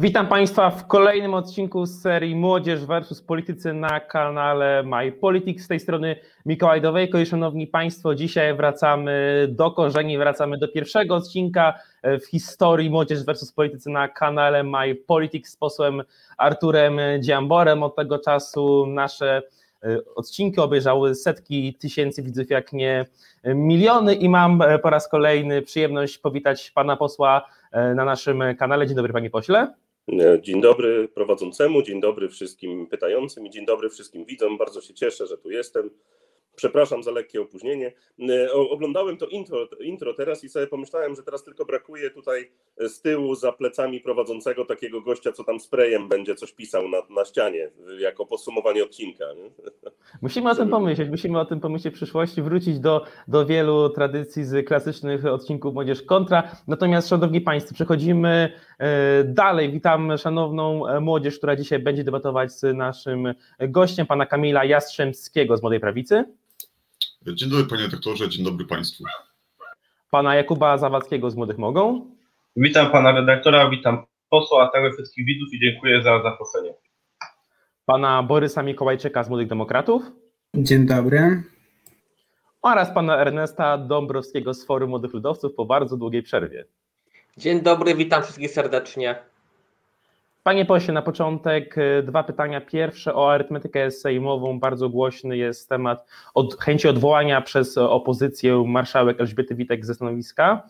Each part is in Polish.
Witam Państwa w kolejnym odcinku z serii Młodzież versus Politycy na kanale My Politics. Z tej strony Mikołaj Dowejko i Szanowni Państwo, dzisiaj wracamy do korzeni, wracamy do pierwszego odcinka w historii Młodzież versus Politycy na kanale My Politics z posłem Arturem Dziamborem. Od tego czasu nasze e, odcinki obejrzały setki tysięcy widzów, jak nie miliony i mam po raz kolejny przyjemność powitać pana posła e, na naszym kanale. Dzień dobry panie pośle. E, dzień dobry prowadzącemu, dzień dobry wszystkim pytającym i dzień dobry wszystkim widzom. Bardzo się cieszę, że tu jestem. Przepraszam za lekkie opóźnienie. E, oglądałem to intro, intro teraz i sobie pomyślałem, że teraz tylko brakuje tutaj z tyłu za plecami prowadzącego takiego gościa, co tam sprayem będzie coś pisał na, na ścianie jako podsumowanie odcinka. Nie? Musimy o tym pomyśleć, musimy o tym pomyśleć w przyszłości, wrócić do, do wielu tradycji z klasycznych odcinków Młodzież Kontra. Natomiast, Szanowni Państwo, przechodzimy e, dalej. Witam szanowną młodzież, która dzisiaj będzie debatować z naszym gościem, pana Kamila Jastrzębskiego z Młodej Prawicy. Dzień dobry panie doktorze, dzień dobry państwu. Pana Jakuba Zawadzkiego z Młodych Mogą. Witam pana redaktora, witam posła, a także wszystkich widzów i dziękuję za zaproszenie. Pana Borysa Mikołajczyka z Młodych Demokratów. Dzień dobry. Oraz pana Ernesta Dąbrowskiego z Forum Młodych Ludowców po bardzo długiej przerwie. Dzień dobry, witam wszystkich serdecznie. Panie pośle, na początek y, dwa pytania. Pierwsze o arytmetykę sejmową. Bardzo głośny jest temat od chęci odwołania przez opozycję marszałek Elżbiety Witek ze stanowiska.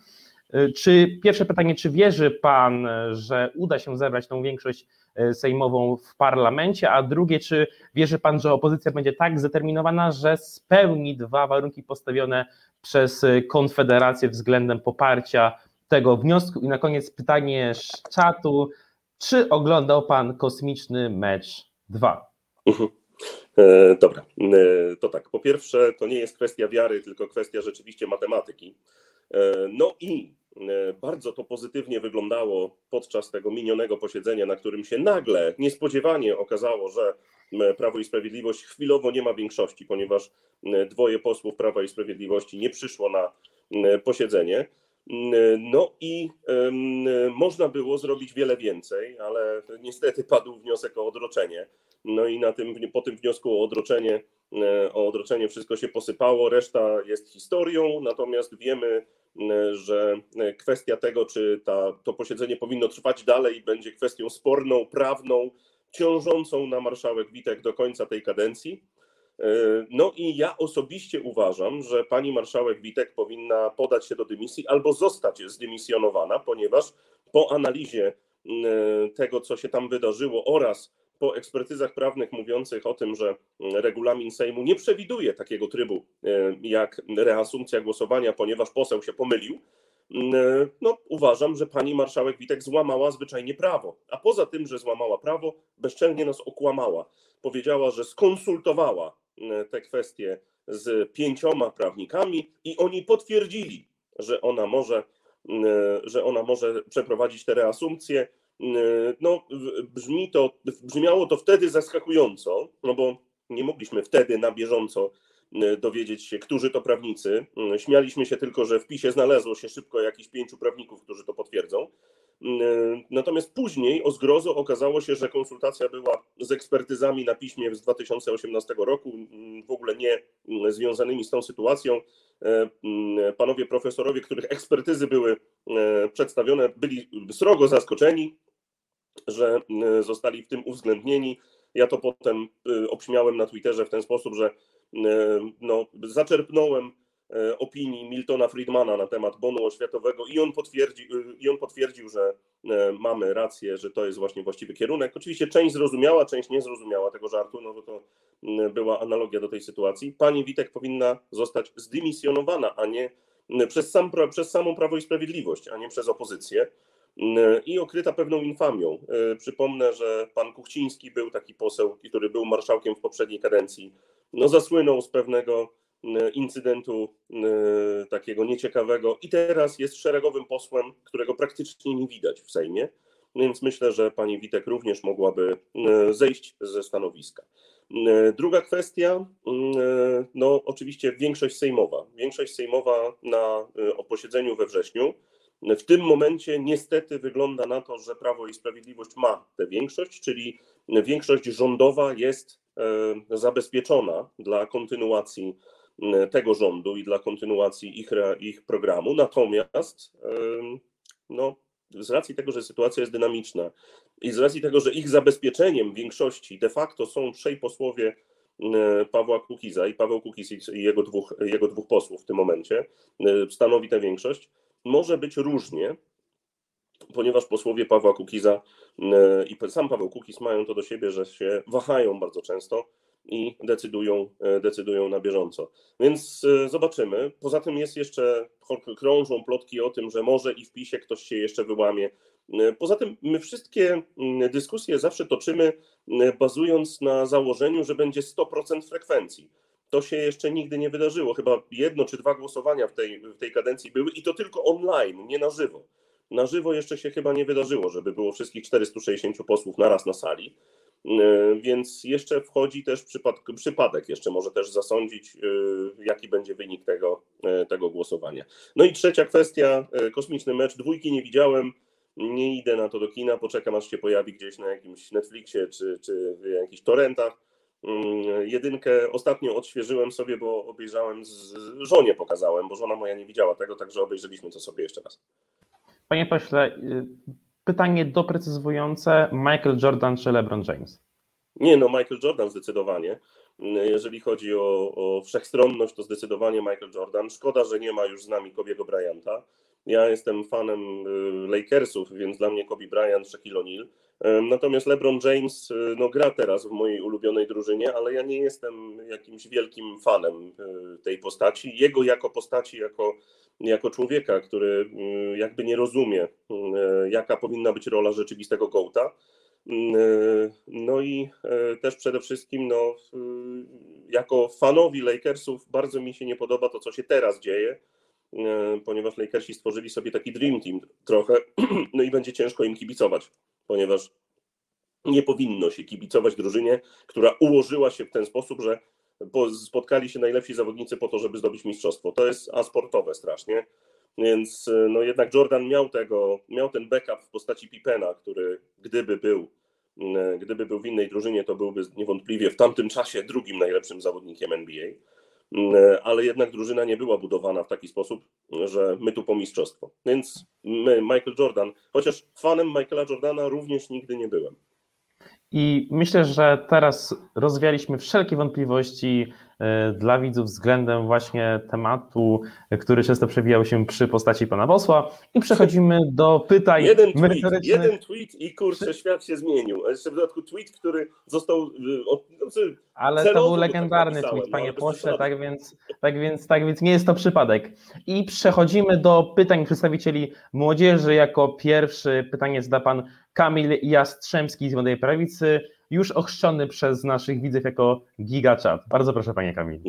Y, czy pierwsze pytanie, czy wierzy pan, że uda się zebrać tą większość y, sejmową w parlamencie? A drugie, czy wierzy pan, że opozycja będzie tak zdeterminowana, że spełni dwa warunki postawione przez Konfederację względem poparcia tego wniosku? I na koniec pytanie z czatu czy oglądał pan kosmiczny mecz 2? Mhm. E, dobra, e, to tak. Po pierwsze, to nie jest kwestia wiary, tylko kwestia rzeczywiście matematyki. E, no i bardzo to pozytywnie wyglądało podczas tego minionego posiedzenia, na którym się nagle, niespodziewanie okazało, że Prawo i Sprawiedliwość chwilowo nie ma większości, ponieważ dwoje posłów Prawa i Sprawiedliwości nie przyszło na posiedzenie. No i można było zrobić wiele więcej, ale niestety padł wniosek o odroczenie. No i na tym, po tym wniosku o odroczenie, e, o odroczenie wszystko się posypało, reszta jest historią, natomiast wiemy, że kwestia tego, czy ta, to posiedzenie powinno trwać dalej, będzie kwestią sporną, prawną, ciążącą na marszałek Witek do końca tej kadencji. E, no i ja osobiście uważam, że pani marszałek Witek powinna podać się do dymisji albo zostać zdymisjonowana, ponieważ po analizie tego, co się tam wydarzyło oraz po ekspertyzach prawnych mówiących o tym, że regulamin Sejmu nie przewiduje takiego trybu e, jak reasumpcja głosowania, ponieważ poseł się pomylił, no, uważam, że pani marszałek Witek złamała zwyczajnie prawo. A poza tym, że złamała prawo, bezczelnie nas okłamała. Powiedziała, że skonsultowała E, te kwestie z pięcioma prawnikami i oni potwierdzili, że ona może, e, że ona może przeprowadzić te reasumpcje. E, no, brzmi to, brzmiało to wtedy zaskakująco, no bo nie mogliśmy wtedy na bieżąco dowiedzieć się, którzy to prawnicy. Śmialiśmy się tylko, że w PiSie znalazło się szybko jakichś pięciu prawników, którzy to potwierdzą. Natomiast później o zgrozo okazało się, że konsultacja była z ekspertyzami na piśmie z 2018 roku, w ogóle nie związanymi z tą sytuacją. E, panowie profesorowie, których ekspertyzy były e, przedstawione, byli srogo zaskoczeni, że zostali w tym uwzględnieni. Ja to potem obśmiałem na Twitterze w ten sposób, że no, zaczerpnąłem E, opinii Miltona Friedmana na temat bonu oświatowego i on, potwierdzi, i on potwierdził, że e, mamy rację, że to jest właśnie właściwy kierunek. Oczywiście część zrozumiała, część nie zrozumiała tego żartu, no bo to była analogia do tej sytuacji. Pani Witek powinna zostać zdymisjonowana, a nie przez, sam, przez samą Prawo i Sprawiedliwość, a nie przez opozycję i okryta pewną infamią. E, przypomnę, że pan Kuchciński był taki poseł, który był marszałkiem w poprzedniej kadencji. No zasłynął z pewnego E, incydentu e, takiego nieciekawego i teraz jest szeregowym posłem, którego praktycznie nie widać w Sejmie, więc myślę, że pani Witek również mogłaby e, zejść ze stanowiska. Druga kwestia, no oczywiście większość sejmowa. Większość sejmowa na posiedzeniu we wrześniu W tym momencie niestety wygląda na to, że Prawo i Sprawiedliwość ma tę większość, czyli większość rządowa jest zabezpieczona dla kontynuacji tego rządu i dla kontynuacji ich, ich programu. Natomiast e, no, z racji tego, że sytuacja jest dynamiczna i z racji tego, że ich zabezpieczeniem większości de facto są trzej posłowie e, Pawła Kukiza i Paweł Kukiz i jego dwóch, jego dwóch posłów w tym momencie e, stanowi tę większość, może być różnie, ponieważ posłowie Pawła Kukiza e, i sam Paweł Kukiz mają to do siebie, że się wahają bardzo często i decydują, e, decydują na bieżąco. Więc e, zobaczymy. Poza tym jest jeszcze, krążą plotki o tym, że może i w PiSie ktoś się jeszcze wyłamie. E, Poza tym my wszystkie mm, dyskusje zawsze toczymy bazując na założeniu, że będzie 100% frekwencji. To się jeszcze nigdy nie wydarzyło. Chyba jedno czy dwa głosowania w tej, w tej kadencji były i to tylko online, nie na żywo. Na żywo jeszcze się chyba nie wydarzyło, żeby było wszystkich 460 posłów naraz na sali. E, Więc jeszcze wchodzi też przypad, przypadek, jeszcze może też zasądzić, e, jaki będzie wynik tego, e, tego głosowania. No i trzecia kwestia, kosmiczny mecz. Dwójki nie widziałem, nie idę na to do kina, poczekam aż się pojawi gdzieś na jakimś Netflixie czy, czy w jakichś torrentach. Mm, Jedynkę ostatnio odświeżyłem sobie, bo obejrzałem, z żonie pokazałem, bo żona moja nie widziała tego, także obejrzeliśmy to sobie jeszcze raz. Panie pośle, y, pytanie doprecyzowujące: Michael Jordan czy LeBron James? Nie, no Michael Jordan zdecydowanie. Jeżeli chodzi o, o wszechstronność, to zdecydowanie Michael Jordan. Szkoda, że nie ma już z nami Kobiego Bryanta. Ja jestem fanem y, Lakersów, więc dla mnie Kobe Bryant, Shaquille O'Neal. Y, Natomiast LeBron James y, no, gra teraz w mojej ulubionej drużynie, ale ja nie jestem jakimś wielkim fanem y, tej postaci. Jego jako postaci, jako, jako człowieka, który jakby nie rozumie, jaka powinna być rola rzeczywistego gołta. No i e, też przede wszystkim, no, jako fanowi Lakersów, bardzo mi się nie podoba to, co się teraz dzieje, e, ponieważ Lakersi stworzyli sobie taki dream team trochę, no i będzie ciężko im kibicować, ponieważ nie powinno się kibicować drużynie, która ułożyła się w ten sposób, że po- spotkali się najlepsi zawodnicy po to, żeby zdobyć mistrzostwo. To jest asportowe strasznie. Więc no jednak Jordan miał tego, miał ten backup w postaci Pippena, który gdyby był, gdyby był w innej drużynie, to byłby niewątpliwie w tamtym czasie drugim najlepszym zawodnikiem NBA. M, Ale jednak drużyna nie była budowana w taki sposób, że my tu po mistrzostwo. Więc my, Michael Jordan, chociaż fanem Michaela Jordana również nigdy nie byłem. I myślę, że teraz rozwialiśmy wszelkie wątpliwości e, dla widzów względem właśnie tematu, e, który często przewijał się przy postaci pana posła. I przechodzimy do pytań Jeden tweet, merytorycznych. jeden tweet i kurczę, świat się zmienił. A jeszcze w dodatku tweet, który został od, znaczy, Ale to celowo był to legendarny tweet, no, panie pośle, tak więc, tak, więc, tak więc nie jest to przypadek. I przechodzimy do pytań przedstawicieli młodzieży. Jako pierwszy pytanie zada pan Kamil Jastrzębski z Młodej Prawicy, już ochrzczony przez naszych widzów jako gigachat. Bardzo proszę, panie Kamil.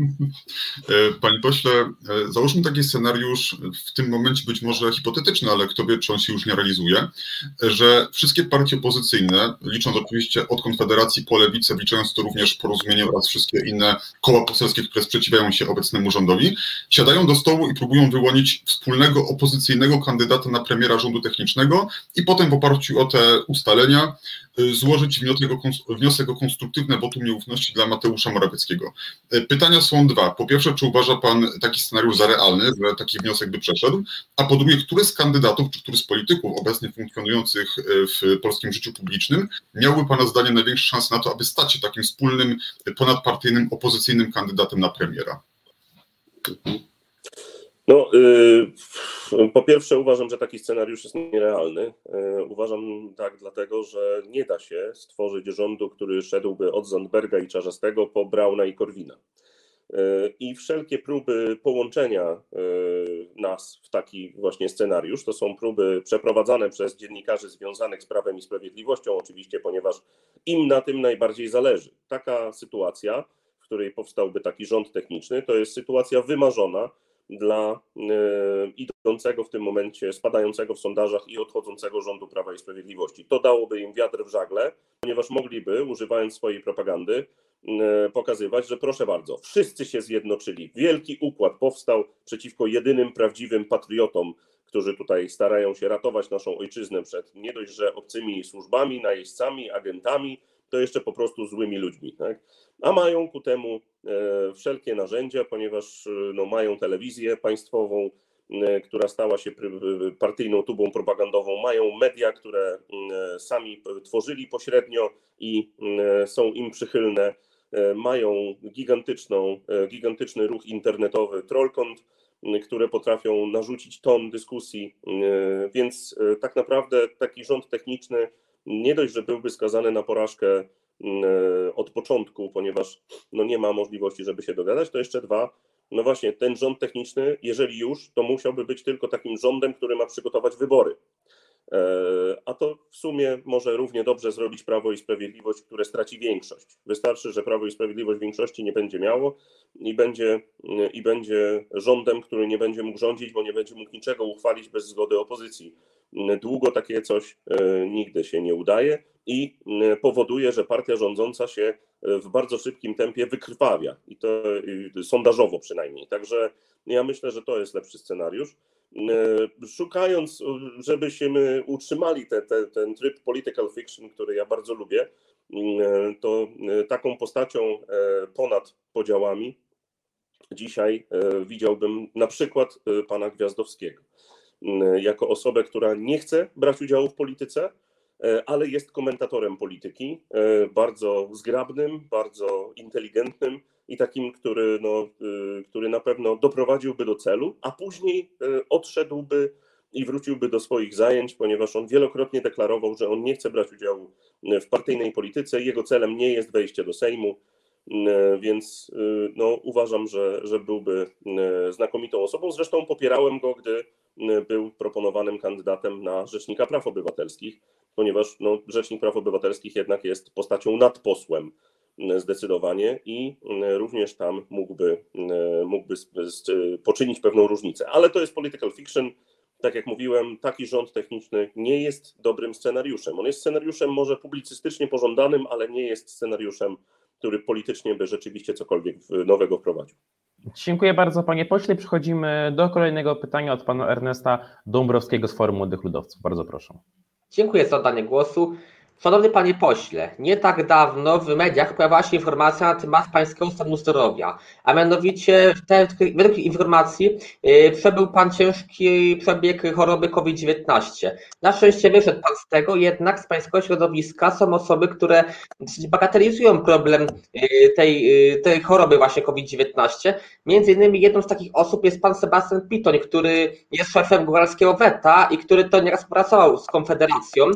E, Panie pośle, e, załóżmy taki scenariusz, w tym momencie być może hipotetyczny, ale kto wie, czy on się już nie realizuje, że wszystkie partie opozycyjne, licząc oczywiście od Konfederacji po Lewicę, wliczając to również porozumienie oraz wszystkie inne koła poselskie, które sprzeciwiają się obecnemu rządowi, siadają do stołu i próbują wyłonić wspólnego opozycyjnego kandydata na premiera rządu technicznego i potem w oparciu o te ustalenia y, złożyć wniosek o, konstruktywne wotum nieufności dla Mateusza Morawieckiego. Y, Pytania są dwa. Po pierwsze, czy uważa Pan taki scenariusz za realny, że taki wniosek by przeszedł? A po drugie, który z kandydatów, czy który z polityków obecnie funkcjonujących y, w polskim życiu publicznym miałby Pana zdaniem największe szanse na to, aby stać się takim wspólnym, ponadpartyjnym, opozycyjnym kandydatem na premiera? No, y, po pierwsze uważam, że taki scenariusz jest nierealny. Y, Uważam tak dlatego, że nie da się stworzyć rządu, który szedłby od Zandberga i Czarzastego po Brauna i Korwina. Y, I wszelkie próby połączenia y, nas w taki właśnie scenariusz to są próby przeprowadzane przez dziennikarzy związanych z Prawem i Sprawiedliwością, oczywiście, ponieważ im na tym najbardziej zależy. Taka sytuacja, w której powstałby taki rząd techniczny, to jest sytuacja wymarzona dla e, idącego w tym momencie, spadającego w sondażach i odchodzącego rządu Prawa i Sprawiedliwości. To dałoby im wiatr w żagle, ponieważ mogliby, używając swojej propagandy, e, pokazywać, że proszę bardzo, wszyscy się zjednoczyli. Wielki układ powstał przeciwko jedynym prawdziwym patriotom, którzy tutaj starają się ratować naszą ojczyznę przed nie dość, że obcymi służbami, najeźdźcami, agentami, to jeszcze po prostu złymi ludźmi. Tak? A mają ku temu e, wszelkie narzędzia, ponieważ e, no, mają telewizję państwową, e, która stała się partyjną tubą propagandową, mają media, które sami tworzyli pośrednio i są im przychylne, mają gigantyczną, gigantyczny ruch internetowy Trollkont, które potrafią narzucić ton dyskusji, więc tak naprawdę taki rząd techniczny nie dość, że byłby skazany na porażkę mm, e, od początku, ponieważ no nie ma możliwości, żeby się dogadać, to jeszcze dwa, no właśnie ten rząd techniczny, jeżeli już, to musiałby być tylko takim rządem, który ma przygotować wybory. E, a to w sumie może równie dobrze zrobić Prawo i Sprawiedliwość, które straci większość. Wystarczy, że Prawo i Sprawiedliwość większości nie będzie miało i będzie, i będzie rządem, który nie będzie mógł rządzić, bo nie będzie mógł niczego uchwalić bez zgody opozycji. Długo takie coś e, nigdy się nie udaje i powoduje, że partia rządząca się w bardzo szybkim tempie wykrwawia i to sondażowo przynajmniej. Także ja myślę, że to jest lepszy scenariusz. E, szukając, żebyśmy utrzymali te, te, ten tryb political fiction, który ja bardzo lubię, e, to taką postacią ponad podziałami dzisiaj widziałbym na przykład pana Gwiazdowskiego. Jako osobę, która nie chce brać udziału w polityce, e, ale jest komentatorem polityki, e, bardzo zgrabnym, bardzo inteligentnym i takim, który, no, e, który na pewno doprowadziłby do celu, a później odszedłby i wróciłby do swoich zajęć, ponieważ on wielokrotnie deklarował, że on nie chce brać udziału w partyjnej polityce. Jego celem nie jest wejście do Sejmu, więc no, uważam, że, że byłby znakomitą osobą. Zresztą popierałem go, gdy był proponowanym kandydatem na Rzecznika Praw Obywatelskich, ponieważ no, Rzecznik Praw Obywatelskich jednak jest postacią nad posłem zdecydowanie i również tam mógłby, mógłby poczynić pewną różnicę. Ale to jest political fiction. Tak jak mówiłem, taki rząd techniczny nie jest dobrym scenariuszem. On jest scenariuszem może publicystycznie pożądanym, ale nie jest scenariuszem, który politycznie by rzeczywiście cokolwiek nowego wprowadził. Dziękuję bardzo panie pośle. Przechodzimy do kolejnego pytania od pana Ernesta Dąbrowskiego z Forum Młodych Ludowców. Bardzo proszę. Dziękuję za oddanie głosu. Szanowny panie pośle, nie tak dawno w mediach pojawiła się informacja na temat pańskiego stanu zdrowia, a mianowicie według informacji yy, przebył pan ciężki przebieg choroby COVID-19. Na szczęście wyszedł pan z tego, jednak z pańskiego środowiska są osoby, które bagatelizują problem yy, tej, yy, tej choroby właśnie COVID-19. Między innymi jedną z takich osób jest pan Sebastian Pitoń, który jest szefem góralskiego WETA i który to nieraz pracował z Konfederacją,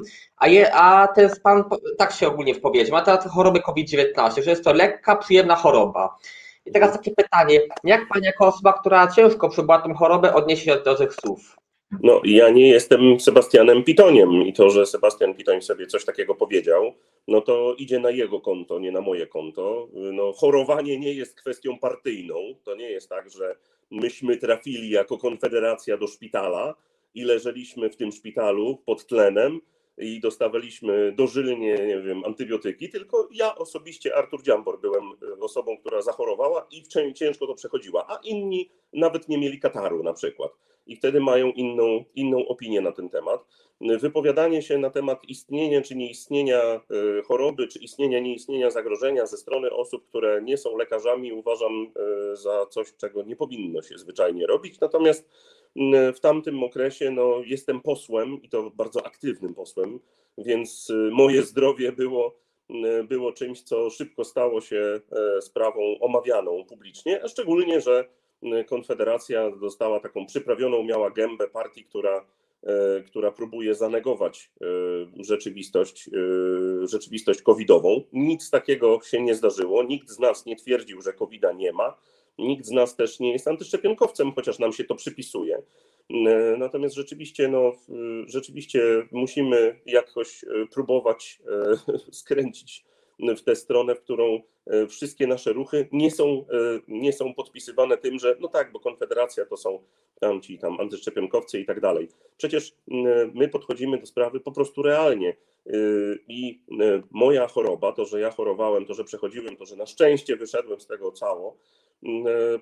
a, je, a ten pan tak się ogólnie wypowiedział, ma teraz choroby COVID-19, że jest to lekka, przyjemna choroba. I teraz takie pytanie, jak pani jako osoba, która ciężko przebyła tę chorobę, odniesie się do tych słów? No, ja nie jestem Sebastianem Pitoniem i to, że Sebastian Pitoń sobie coś takiego powiedział, no to idzie na jego konto, nie na moje konto. No, chorowanie nie jest kwestią partyjną. To nie jest tak, że myśmy trafili jako Konfederacja do szpitala i leżeliśmy w tym szpitalu pod tlenem i dostawaliśmy dożylnie, nie wiem, antybiotyki, tylko ja osobiście, Artur Dziambor, byłem e, osobą, która zachorowała i ciężko to przechodziła, a inni nawet nie mieli kataru na przykład i wtedy mają inną, inną opinię na ten temat. Wypowiadanie się na temat istnienia czy nieistnienia e, choroby, czy istnienia, nieistnienia zagrożenia ze strony osób, które nie są lekarzami, uważam e, za coś, czego nie powinno się zwyczajnie robić. Natomiast w tamtym okresie no, jestem posłem i to bardzo aktywnym posłem, więc y, moje zdrowie było, y, było czymś, co szybko stało się e, sprawą omawianą publicznie, a szczególnie, że y, Konfederacja dostała taką przyprawioną, miała gębę partii, która, e, która próbuje zanegować e, rzeczywistość, rzeczywistość covidową. Nic takiego się nie zdarzyło, nikt z nas nie twierdził, że covida nie ma Nikt z nas też nie jest antyszczepionkowcem, chociaż nam się to przypisuje. E, natomiast rzeczywiście, no, rzeczywiście musimy jakoś e, próbować e, skręcić w tę stronę, w którą wszystkie nasze ruchy nie są, nie są podpisywane tym, że no tak, bo Konfederacja to są tam ci tam antyszczepionkowcy i tak dalej. Przecież my podchodzimy do sprawy po prostu realnie. I moja choroba, to, że ja chorowałem, to, że przechodziłem, to, że na szczęście wyszedłem z tego cało,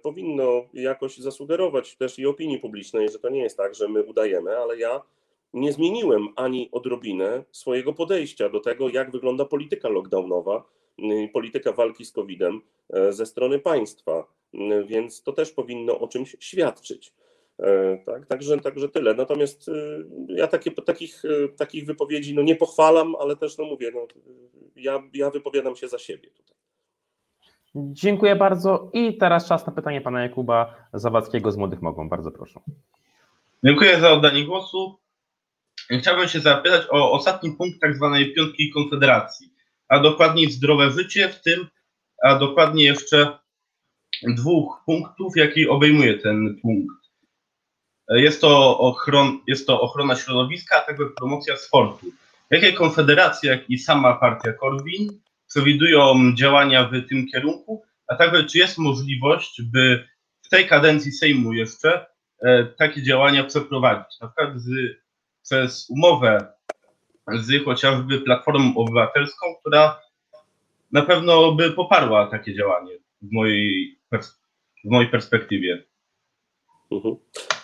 powinno jakoś zasugerować też i opinii publicznej, że to nie jest tak, że my udajemy, ale ja nie zmieniłem ani odrobinę swojego podejścia do tego, jak wygląda polityka lockdownowa, y, polityka walki z COVID-em e, ze strony państwa, Y, więc to też powinno o czymś świadczyć. E, Tak, także, także tyle. Natomiast y, ja takie, takich, y, takich wypowiedzi no nie pochwalam, ale też no mówię, no, ja, ja wypowiadam się za siebie tutaj. Dziękuję bardzo i teraz czas na pytanie pana Jakuba Zawadzkiego z Młodych Mogą. Bardzo proszę. Dziękuję za oddanie głosu. Chciałbym się zapytać o ostatni punkt tak zwanej piątki Konfederacji, a dokładniej zdrowe życie, w tym, a dokładnie jeszcze dwóch punktów, jaki obejmuje ten punkt. Jest to, ochron, jest to ochrona środowiska, a także promocja sportu. Jakie konfederacje, jak i sama partia Korwin przewidują działania w tym kierunku, a także czy jest możliwość, by w tej kadencji Sejmu jeszcze e, takie działania przeprowadzić, na przykład z, przez umowę z chociażby Platformą Obywatelską, która na pewno by poparła takie działanie w mojej, w mojej perspektywie. Mhm.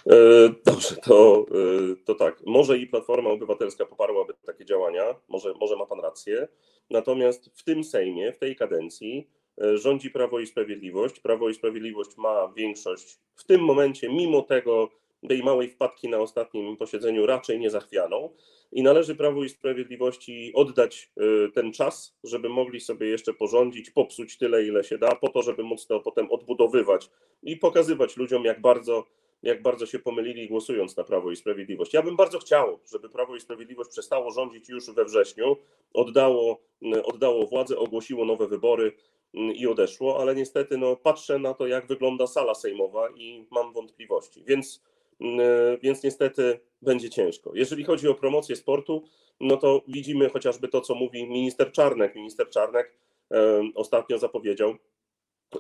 E, Dobrze, to, e, to tak. Może i Platforma Obywatelska poparłaby takie działania, może, może ma Pan rację. Natomiast w tym Sejmie, w tej kadencji e, rządzi Prawo i Sprawiedliwość. Prawo i Sprawiedliwość ma większość w tym momencie, mimo tego tej małej wpadki na ostatnim posiedzeniu, raczej nie zachwianą. I należy Prawu i Sprawiedliwości oddać e, ten czas, żeby mogli sobie jeszcze porządzić, popsuć tyle, ile się da, po to, żeby móc to potem odbudowywać i pokazywać ludziom, jak bardzo jak bardzo się pomylili głosując na Prawo i Sprawiedliwość. Ja bym bardzo chciał, żeby Prawo i Sprawiedliwość przestało rządzić już we wrześniu, oddało, oddało władzę, ogłosiło nowe wybory i odeszło, ale niestety no, patrzę na to, jak wygląda sala sejmowa i mam wątpliwości, więc, więc niestety będzie ciężko. Jeżeli chodzi o promocję sportu, no to widzimy chociażby to, co mówi minister Czarnek. Minister Czarnek e, ostatnio zapowiedział,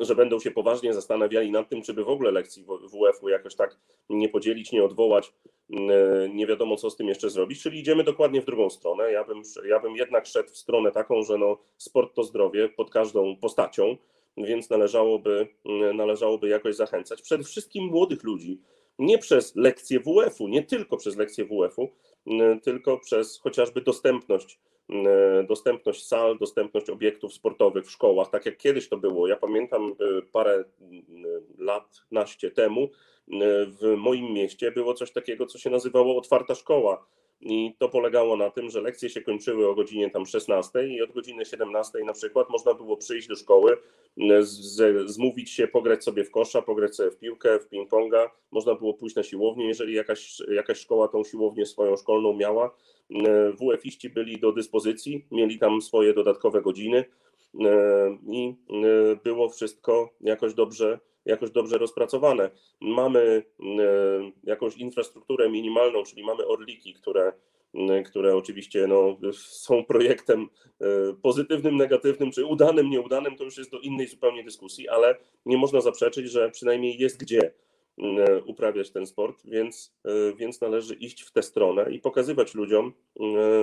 że będą się poważnie zastanawiali nad tym, czy by w ogóle lekcji WF-u jakoś tak nie podzielić, nie odwołać, mm, nie wiadomo co z tym jeszcze zrobić, czyli idziemy dokładnie w drugą stronę. Ja bym, ja bym jednak szedł w stronę taką, że no, sport to zdrowie pod każdą postacią, więc należałoby, mm, należałoby jakoś zachęcać przede wszystkim młodych ludzi, nie przez lekcje WF-u, nie tylko przez lekcje WF-u, tylko przez chociażby dostępność dostępność sal, dostępność obiektów sportowych w szkołach, tak jak kiedyś to było. Ja pamiętam e, parę lat, naście temu w moim mieście było coś takiego, co się nazywało otwarta szkoła. I to polegało na tym, że lekcje się kończyły o godzinie tam 16 i od godziny 17 na przykład można było przyjść do szkoły, z, zmówić się, pograć sobie w kosza, pograć sobie w piłkę, w ping-ponga. Można było pójść na siłownię, jeżeli jakaś, jakaś szkoła tą siłownię swoją szkolną miała. WF-iści byli do dyspozycji, mieli tam swoje dodatkowe godziny i było wszystko jakoś dobrze, jakoś dobrze rozpracowane. Mamy jakąś infrastrukturę minimalną, czyli mamy orliki, które, które oczywiście no, są projektem pozytywnym, negatywnym, czy udanym, nieudanym, to już jest do innej zupełnie dyskusji, ale nie można zaprzeczyć, że przynajmniej jest gdzie uprawiać ten sport, więc, więc należy iść w tę stronę i pokazywać ludziom,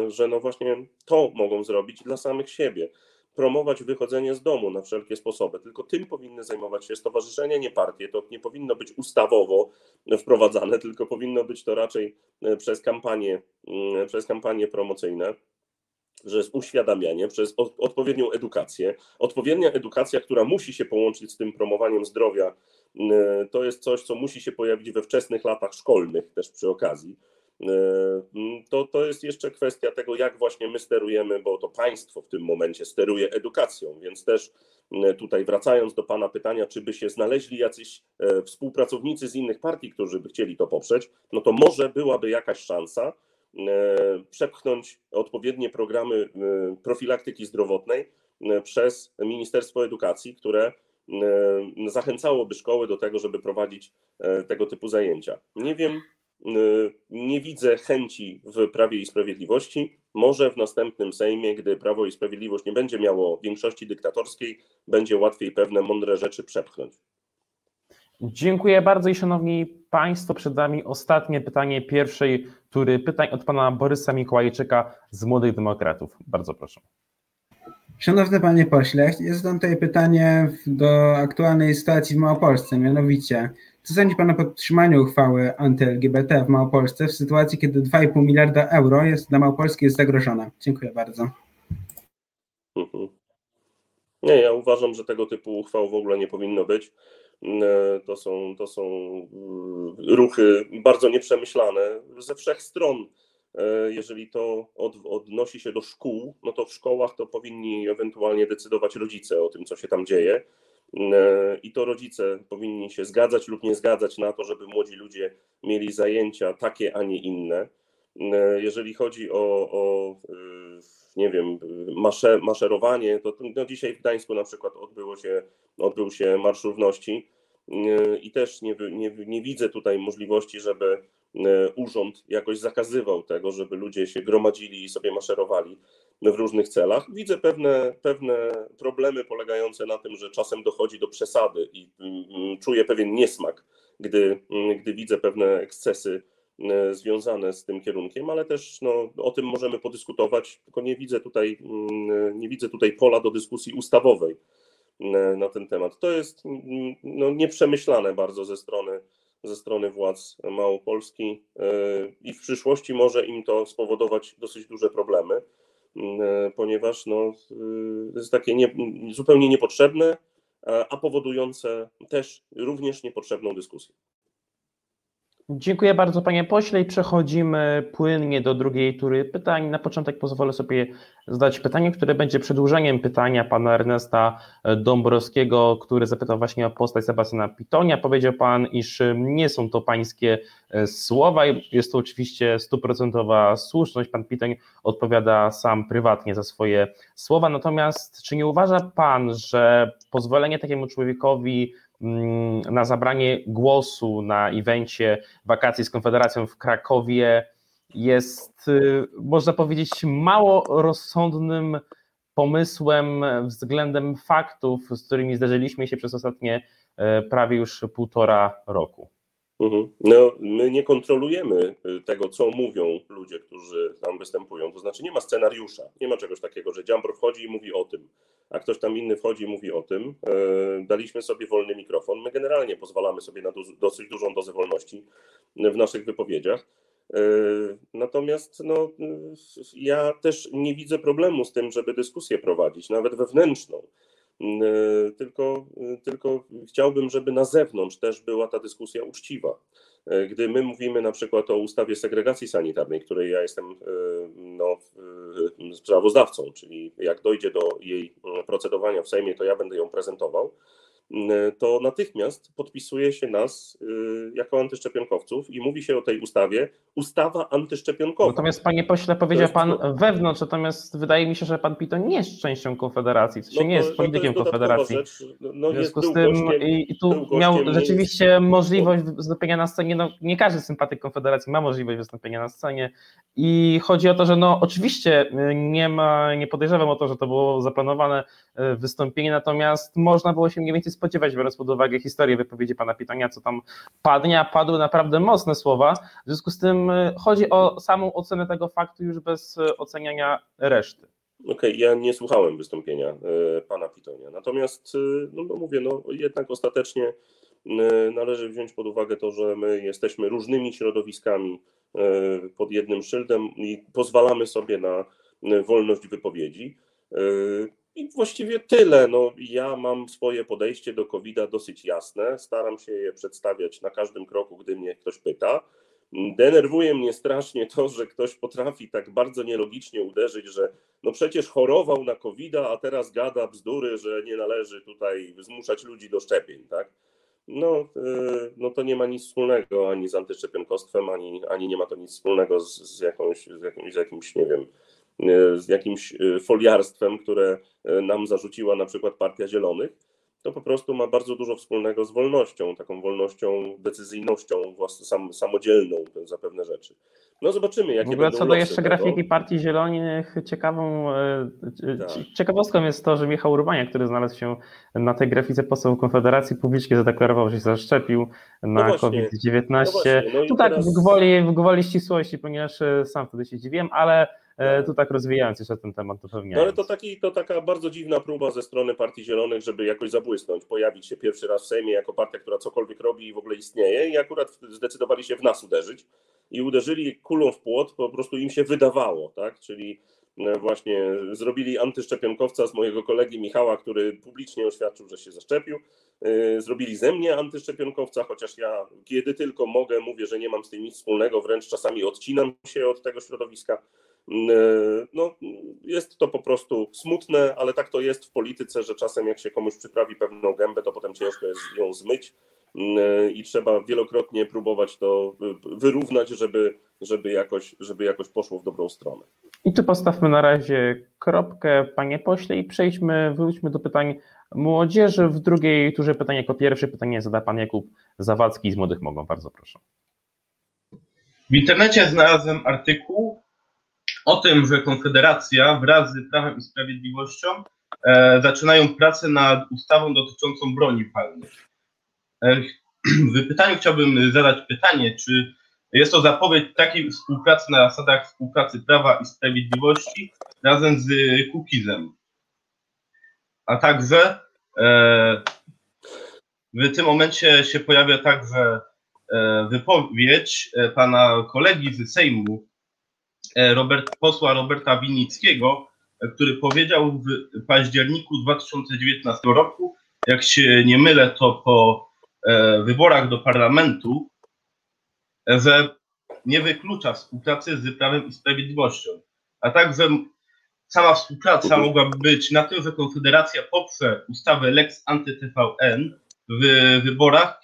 że no właśnie to mogą zrobić dla samych siebie promować wychodzenie z domu na wszelkie sposoby. Tylko tym powinny zajmować się stowarzyszenia, nie partie. To nie powinno być ustawowo wprowadzane, tylko powinno być to raczej e, przez kampanie, mm, przez kampanie promocyjne jest uświadamianie przez odpowiednią edukację. Odpowiednia edukacja, która musi się połączyć z tym promowaniem zdrowia, e, to jest coś, co musi się pojawić we wczesnych latach szkolnych też przy okazji to, to jest jeszcze kwestia tego, jak właśnie my sterujemy, bo to państwo w tym momencie steruje edukacją, więc też tutaj wracając do Pana pytania, czy by się znaleźli jacyś e, współpracownicy z innych partii, którzy by chcieli to poprzeć, no to może byłaby jakaś szansa e, przepchnąć odpowiednie programy profilaktyki zdrowotnej przez Ministerstwo Edukacji, które zachęcałoby szkoły do tego, żeby prowadzić tego typu zajęcia. Nie wiem, nie widzę chęci w Prawie i Sprawiedliwości. Może w następnym Sejmie, gdy Prawo i Sprawiedliwość nie będzie miało większości dyktatorskiej, będzie łatwiej pewne mądre rzeczy przepchnąć. Dziękuję bardzo i szanowni Państwo, przed nami ostatnie pytanie pierwszej tury pytań od pana Borysa Mikołajczyka z Młodych Demokratów. Bardzo proszę. Szanowny panie pośle, jest tutaj pytanie do aktualnej sytuacji w Małopolsce, mianowicie, co sądzi pan o podtrzymaniu uchwały anty-LGBT w Małopolsce w sytuacji, kiedy 2,5 miliarda euro jest dla Małopolski jest zagrożone? Dziękuję bardzo. Mhm. Nie, ja uważam, że tego typu uchwał w ogóle nie powinno być. E, To są, to są mm, ruchy bardzo nieprzemyślane ze wszech stron. E, Jeżeli to od, odnosi się do szkół, no to w szkołach to powinni ewentualnie decydować rodzice o tym, co się tam dzieje. E, I to rodzice powinni się zgadzać lub nie zgadzać na to, żeby młodzi ludzie mieli zajęcia takie, a nie inne. E, Jeżeli chodzi o, o e, nie wiem, masze, maszerowanie, to no dzisiaj w Gdańsku na przykład odbyło się, odbył się Marsz Równości i też nie, nie, nie widzę tutaj możliwości, żeby urząd jakoś zakazywał tego, żeby ludzie się gromadzili i sobie maszerowali w różnych celach. Widzę pewne, pewne problemy polegające na tym, że czasem dochodzi do przesady i mm, czuję pewien niesmak, gdy, mm, gdy widzę pewne ekscesy e, związane z tym kierunkiem, ale też no, o tym możemy podyskutować, tylko nie widzę tutaj, mm, nie widzę tutaj pola do dyskusji ustawowej e, na ten temat. To jest mm, no, nieprzemyślane bardzo ze strony, ze strony władz Małopolski e, i w przyszłości może im to spowodować dosyć duże problemy, mm, ponieważ no, y, jest takie nie, zupełnie niepotrzebne, a a powodujące też również niepotrzebną dyskusję. Dziękuję bardzo panie pośle i przechodzimy płynnie do drugiej tury pytań. Na początek pozwolę sobie zadać pytanie, które będzie przedłużeniem pytania pana Ernesta Dąbrowskiego, który zapytał właśnie o postać Sebastiana Pitonia. Powiedział pan, iż nie są to pańskie e, słowa. Jest to oczywiście stuprocentowa słuszność. Pan Pitoń odpowiada sam prywatnie za swoje słowa. Natomiast czy nie uważa pan, że pozwolenie takiemu człowiekowi na zabranie głosu na evencie wakacji z Konfederacją w Krakowie jest, y, można powiedzieć, mało rozsądnym pomysłem względem faktów, z którymi zderzyliśmy się przez ostatnie e, prawie już półtora roku. Mhm. No, my nie kontrolujemy y, tego, co mówią ludzie, którzy tam występują. To znaczy, nie ma scenariusza, nie ma czegoś takiego, że Dziambor wchodzi i mówi o tym, a ktoś tam inny wchodzi i mówi o tym. E, Daliśmy sobie wolny mikrofon. My generalnie pozwalamy sobie na dosyć dużą dozę wolności w naszych wypowiedziach. Natomiast no, y, ja też nie widzę problemu z tym, żeby dyskusję prowadzić, nawet wewnętrzną. E, Tylko, tylko chciałbym, żeby na zewnątrz też była ta dyskusja uczciwa. E, Gdy my mówimy na przykład o ustawie segregacji sanitarnej, której ja jestem e, no, e, sprawozdawcą, czyli jak dojdzie do jej e, procedowania w Sejmie, to ja będę ją prezentował, e, to natychmiast podpisuje się nas e, jako antyszczepionkowców i mówi się o tej ustawie ustawa antyszczepionkowa. Natomiast panie pośle, powiedział jest pan to- wewnątrz, natomiast wydaje mi się, że pan Pito nie jest częścią Konfederacji, w sensie No nie to- jest no to politykiem dodatkowa Konfederacji. rzecz. No, W jest, związku z tym gościem, i, tu miał nie jest- rzeczywiście możliwość wystąpienia na scenie. No, nie każdy sympatyk Konfederacji ma możliwość wystąpienia na scenie. I chodzi o to, że no oczywiście y, nie ma, nie podejrzewam o to, że to było zaplanowane y, wystąpienie, natomiast można było się mniej więcej spodziewać, biorąc pod uwagę historię wypowiedzi pana Pitania, co tam padnie, a padły naprawdę mocne słowa. W związku z tym y, chodzi o samą ocenę tego faktu już bez y, oceniania reszty. Okej, ja nie słuchałem wystąpienia e, pana Pitonia. Natomiast, e, no, no mówię, no jednak ostatecznie e, należy wziąć pod uwagę to, że my jesteśmy różnymi środowiskami e, pod jednym szyldem i pozwalamy sobie na e, wolność wypowiedzi. E, I właściwie tyle. No, ja mam swoje podejście do COVID-a dosyć jasne. Staram się je przedstawiać na każdym kroku, gdy mnie ktoś pyta. Denerwuje mnie strasznie to, że ktoś potrafi tak bardzo nielogicznie uderzyć, że no przecież chorował na covid a teraz gada bzdury, że nie należy tutaj zmuszać ludzi do szczepień, tak? No, yy, no to nie ma nic wspólnego ani z antyszczepionkostwem, ani, ani nie ma to nic wspólnego z, z, jakąś, z, jakimś, z jakimś, nie wiem, z jakimś yy, foliarstwem, które yy, nam zarzuciła na przykład Partia Zielonych. To po prostu ma bardzo dużo wspólnego z wolnością, taką wolnością, decyzyjnością włas- sam, samodzielną za pewne rzeczy. No zobaczymy, jakie W ogóle będą co do jeszcze tego. grafiki Partii Zielonych, ciekawą e, e, Tak. cie- ciekawostką jest to, że Michał Urbania, który znalazł się na tej grafice poseł Konfederacji, publicznie zadeklarował, że się zaszczepił na właśnie. COVID-19. No no tak teraz- w gwoli, w gwoli ścisłości, ponieważ e, sam wtedy się dziwiłem, ale e, tu tak rozwijając jeszcze ten temat, to pewnie. No ale to, taki, to taka bardzo dziwna próba ze strony Partii Zielonych, żeby jakoś zabłysnąć, pojawić się pierwszy raz w Sejmie jako partia, która cokolwiek robi i w ogóle istnieje i akurat zdecydowali się w nas uderzyć i uderzyli kulą w płot, po prostu im się wydawało, tak, czyli e, właśnie zrobili antyszczepionkowca z mojego kolegi Michała, który publicznie oświadczył, że się zaszczepił, E, zrobili ze mnie antyszczepionkowca, chociaż ja kiedy tylko mogę mówię, że nie mam z tym nic wspólnego, wręcz czasami odcinam się od tego środowiska. E, No, jest to po prostu smutne, ale tak to jest w polityce, że czasem jak się komuś przyprawi pewną gębę, to potem ciężko jest ją zmyć e, i trzeba wielokrotnie próbować to wyrównać, żeby, żeby, jakoś, żeby jakoś poszło w dobrą stronę. I tu postawmy na razie kropkę, panie pośle, i przejdźmy, wróćmy do pytań młodzieży. W drugiej turze pytanie jako pierwsze pytanie zada pan Jakub Zawadzki z Młodych Mogą. Bardzo proszę. W internecie znalazłem artykuł o tym, że Konfederacja wraz z Prawem i Sprawiedliwością e, zaczynają pracę nad ustawą dotyczącą broni palnej. E, w pytaniu chciałbym zadać pytanie, czy jest to zapowiedź takiej współpracy na zasadach współpracy Prawa i Sprawiedliwości razem z Kukizem. A także e, w tym momencie się pojawia także e, wypowiedź e, pana kolegi z Sejmu, Robert, posła Roberta Winnickiego, e, który powiedział w październiku 2019 roku, jak się nie mylę, to po e, wyborach do parlamentu, e, że nie wyklucza współpracy z Prawem i Sprawiedliwością, a także sama współpraca mogłaby być na tym, że Konfederacja poprze ustawę Lex Anty-TVN w wyborach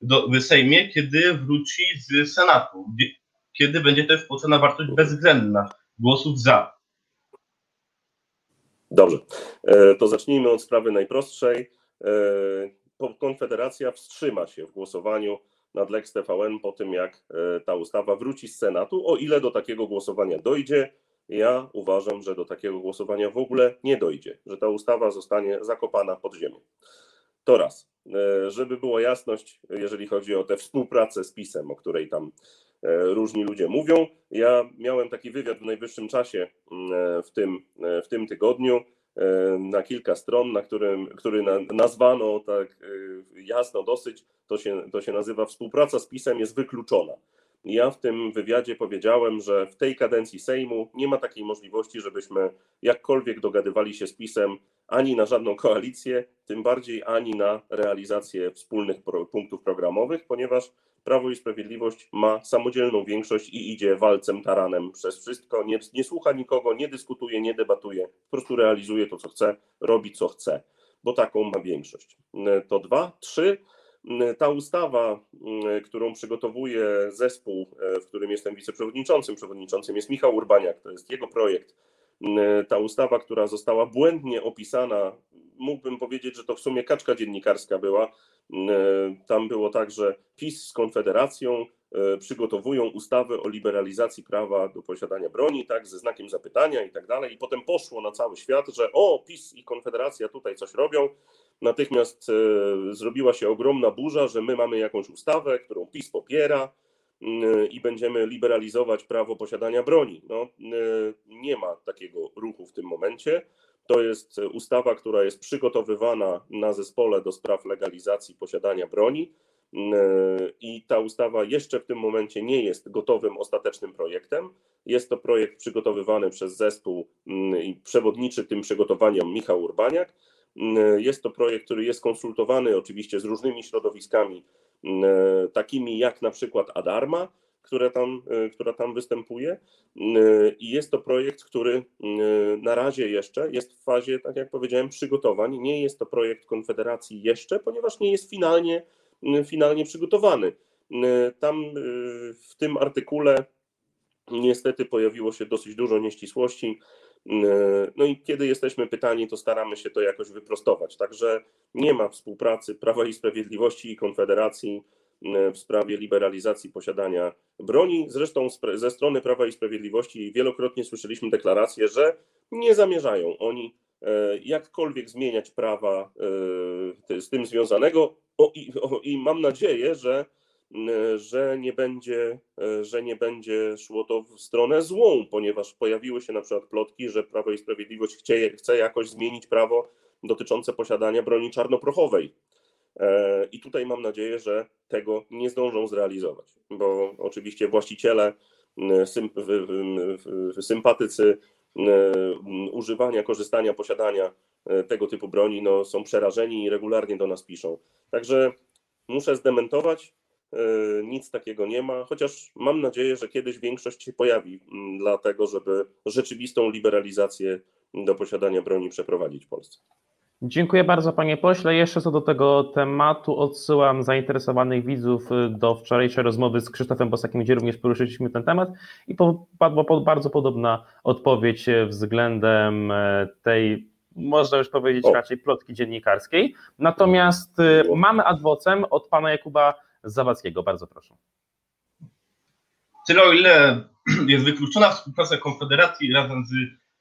do, w Sejmie, kiedy wróci z Senatu, kiedy będzie też wpłacona wartość bezwzględna głosów za. Dobrze, E, to zacznijmy od sprawy najprostszej. E, Konfederacja wstrzyma się w głosowaniu nad Lex TVN po tym, jak e, ta ustawa wróci z Senatu. O ile do takiego głosowania dojdzie, ja uważam, że do takiego głosowania w ogóle nie dojdzie, że ta ustawa zostanie zakopana pod ziemię. To raz. Żeby była jasność, jeżeli chodzi o tę współpracę z PiSem, o której tam różni ludzie mówią. Ja miałem taki wywiad w najwyższym czasie mm, w tym, e, w tym tygodniu e, na kilka stron, na którym, który na, nazwano tak e, jasno dosyć, to się, to się nazywa Współpraca z PiSem jest wykluczona. Ja w tym wywiadzie powiedziałem, że w tej kadencji Sejmu nie ma takiej możliwości, żebyśmy jakkolwiek dogadywali się z PiSem ani na żadną koalicję, tym bardziej ani na realizację wspólnych punktów programowych, ponieważ Prawo i Sprawiedliwość ma samodzielną większość i idzie walcem taranem przez wszystko, nie, nie słucha nikogo, nie dyskutuje, nie debatuje, po prostu realizuje to, co chce, robi co chce, bo taką ma większość. To dwa. Trzy. Ta ustawa, którą przygotowuje zespół, w którym jestem wiceprzewodniczącym, przewodniczącym jest Michał Urbaniak, to jest jego projekt. Ta ustawa, która została błędnie opisana, mógłbym powiedzieć, że to w sumie kaczka dziennikarska była. Tam było tak, że PiS z Konfederacją e, przygotowują ustawę o liberalizacji prawa do posiadania broni, tak, ze znakiem zapytania i tak dalej. I potem poszło na cały świat, że o, PiS i Konfederacja tutaj coś robią. Natychmiast zrobiła się ogromna burza, że my mamy jakąś ustawę, którą PiS popiera i będziemy liberalizować prawo posiadania broni. No, e, nie ma takiego ruchu w tym momencie. To jest ustawa, która jest przygotowywana na zespole do spraw legalizacji posiadania broni. I ta ustawa jeszcze w tym momencie nie jest gotowym, ostatecznym projektem. Jest to projekt przygotowywany przez zespół i przewodniczy tym przygotowaniom Michał Urbaniak. Jest to projekt, który jest konsultowany oczywiście z różnymi środowiskami, mm, takimi jak na przykład Adarma, która tam, e, która tam występuje. I jest to projekt, który na razie jeszcze jest w fazie, tak jak powiedziałem, przygotowań. Nie jest to projekt Konfederacji jeszcze, ponieważ nie jest finalnie, finalnie przygotowany. Tam w tym artykule niestety pojawiło się dosyć dużo nieścisłości. No i kiedy jesteśmy pytani, to staramy się to jakoś wyprostować. Także nie ma współpracy Prawa i Sprawiedliwości i Konfederacji w sprawie liberalizacji posiadania broni. Zresztą ze strony Prawa i Sprawiedliwości wielokrotnie słyszeliśmy deklarację, że nie zamierzają oni e, jakkolwiek zmieniać prawa e, z tym związanego. O, i, o, I mam nadzieję, że e, że nie będzie, e, że nie będzie szło to w stronę złą, ponieważ pojawiły się na przykład plotki, że Prawo i Sprawiedliwość chce, chce jakoś zmienić prawo dotyczące posiadania broni czarnoprochowej. E, I tutaj mam nadzieję, że tego nie zdążą zrealizować, bo oczywiście właściciele, sympatycy używania, korzystania, posiadania e, tego typu broni no, są przerażeni i regularnie do nas piszą. Także muszę zdementować, e, nic takiego nie ma, chociaż mam nadzieję, że kiedyś większość się pojawi, m, dlatego żeby rzeczywistą liberalizację do posiadania broni przeprowadzić w Polsce. Dziękuję bardzo panie pośle. Jeszcze co do tego tematu odsyłam zainteresowanych widzów y, do wczorajszej rozmowy z Krzysztofem Bosakiem, gdzie również poruszyliśmy ten temat i padła bardzo podobna odpowiedź e, względem e, tej, można już powiedzieć O. raczej plotki dziennikarskiej. Natomiast y, mamy adwocem od pana Jakuba Zawadzkiego. Bardzo proszę. Tyle o ile jest wykluczona współpraca Konfederacji razem z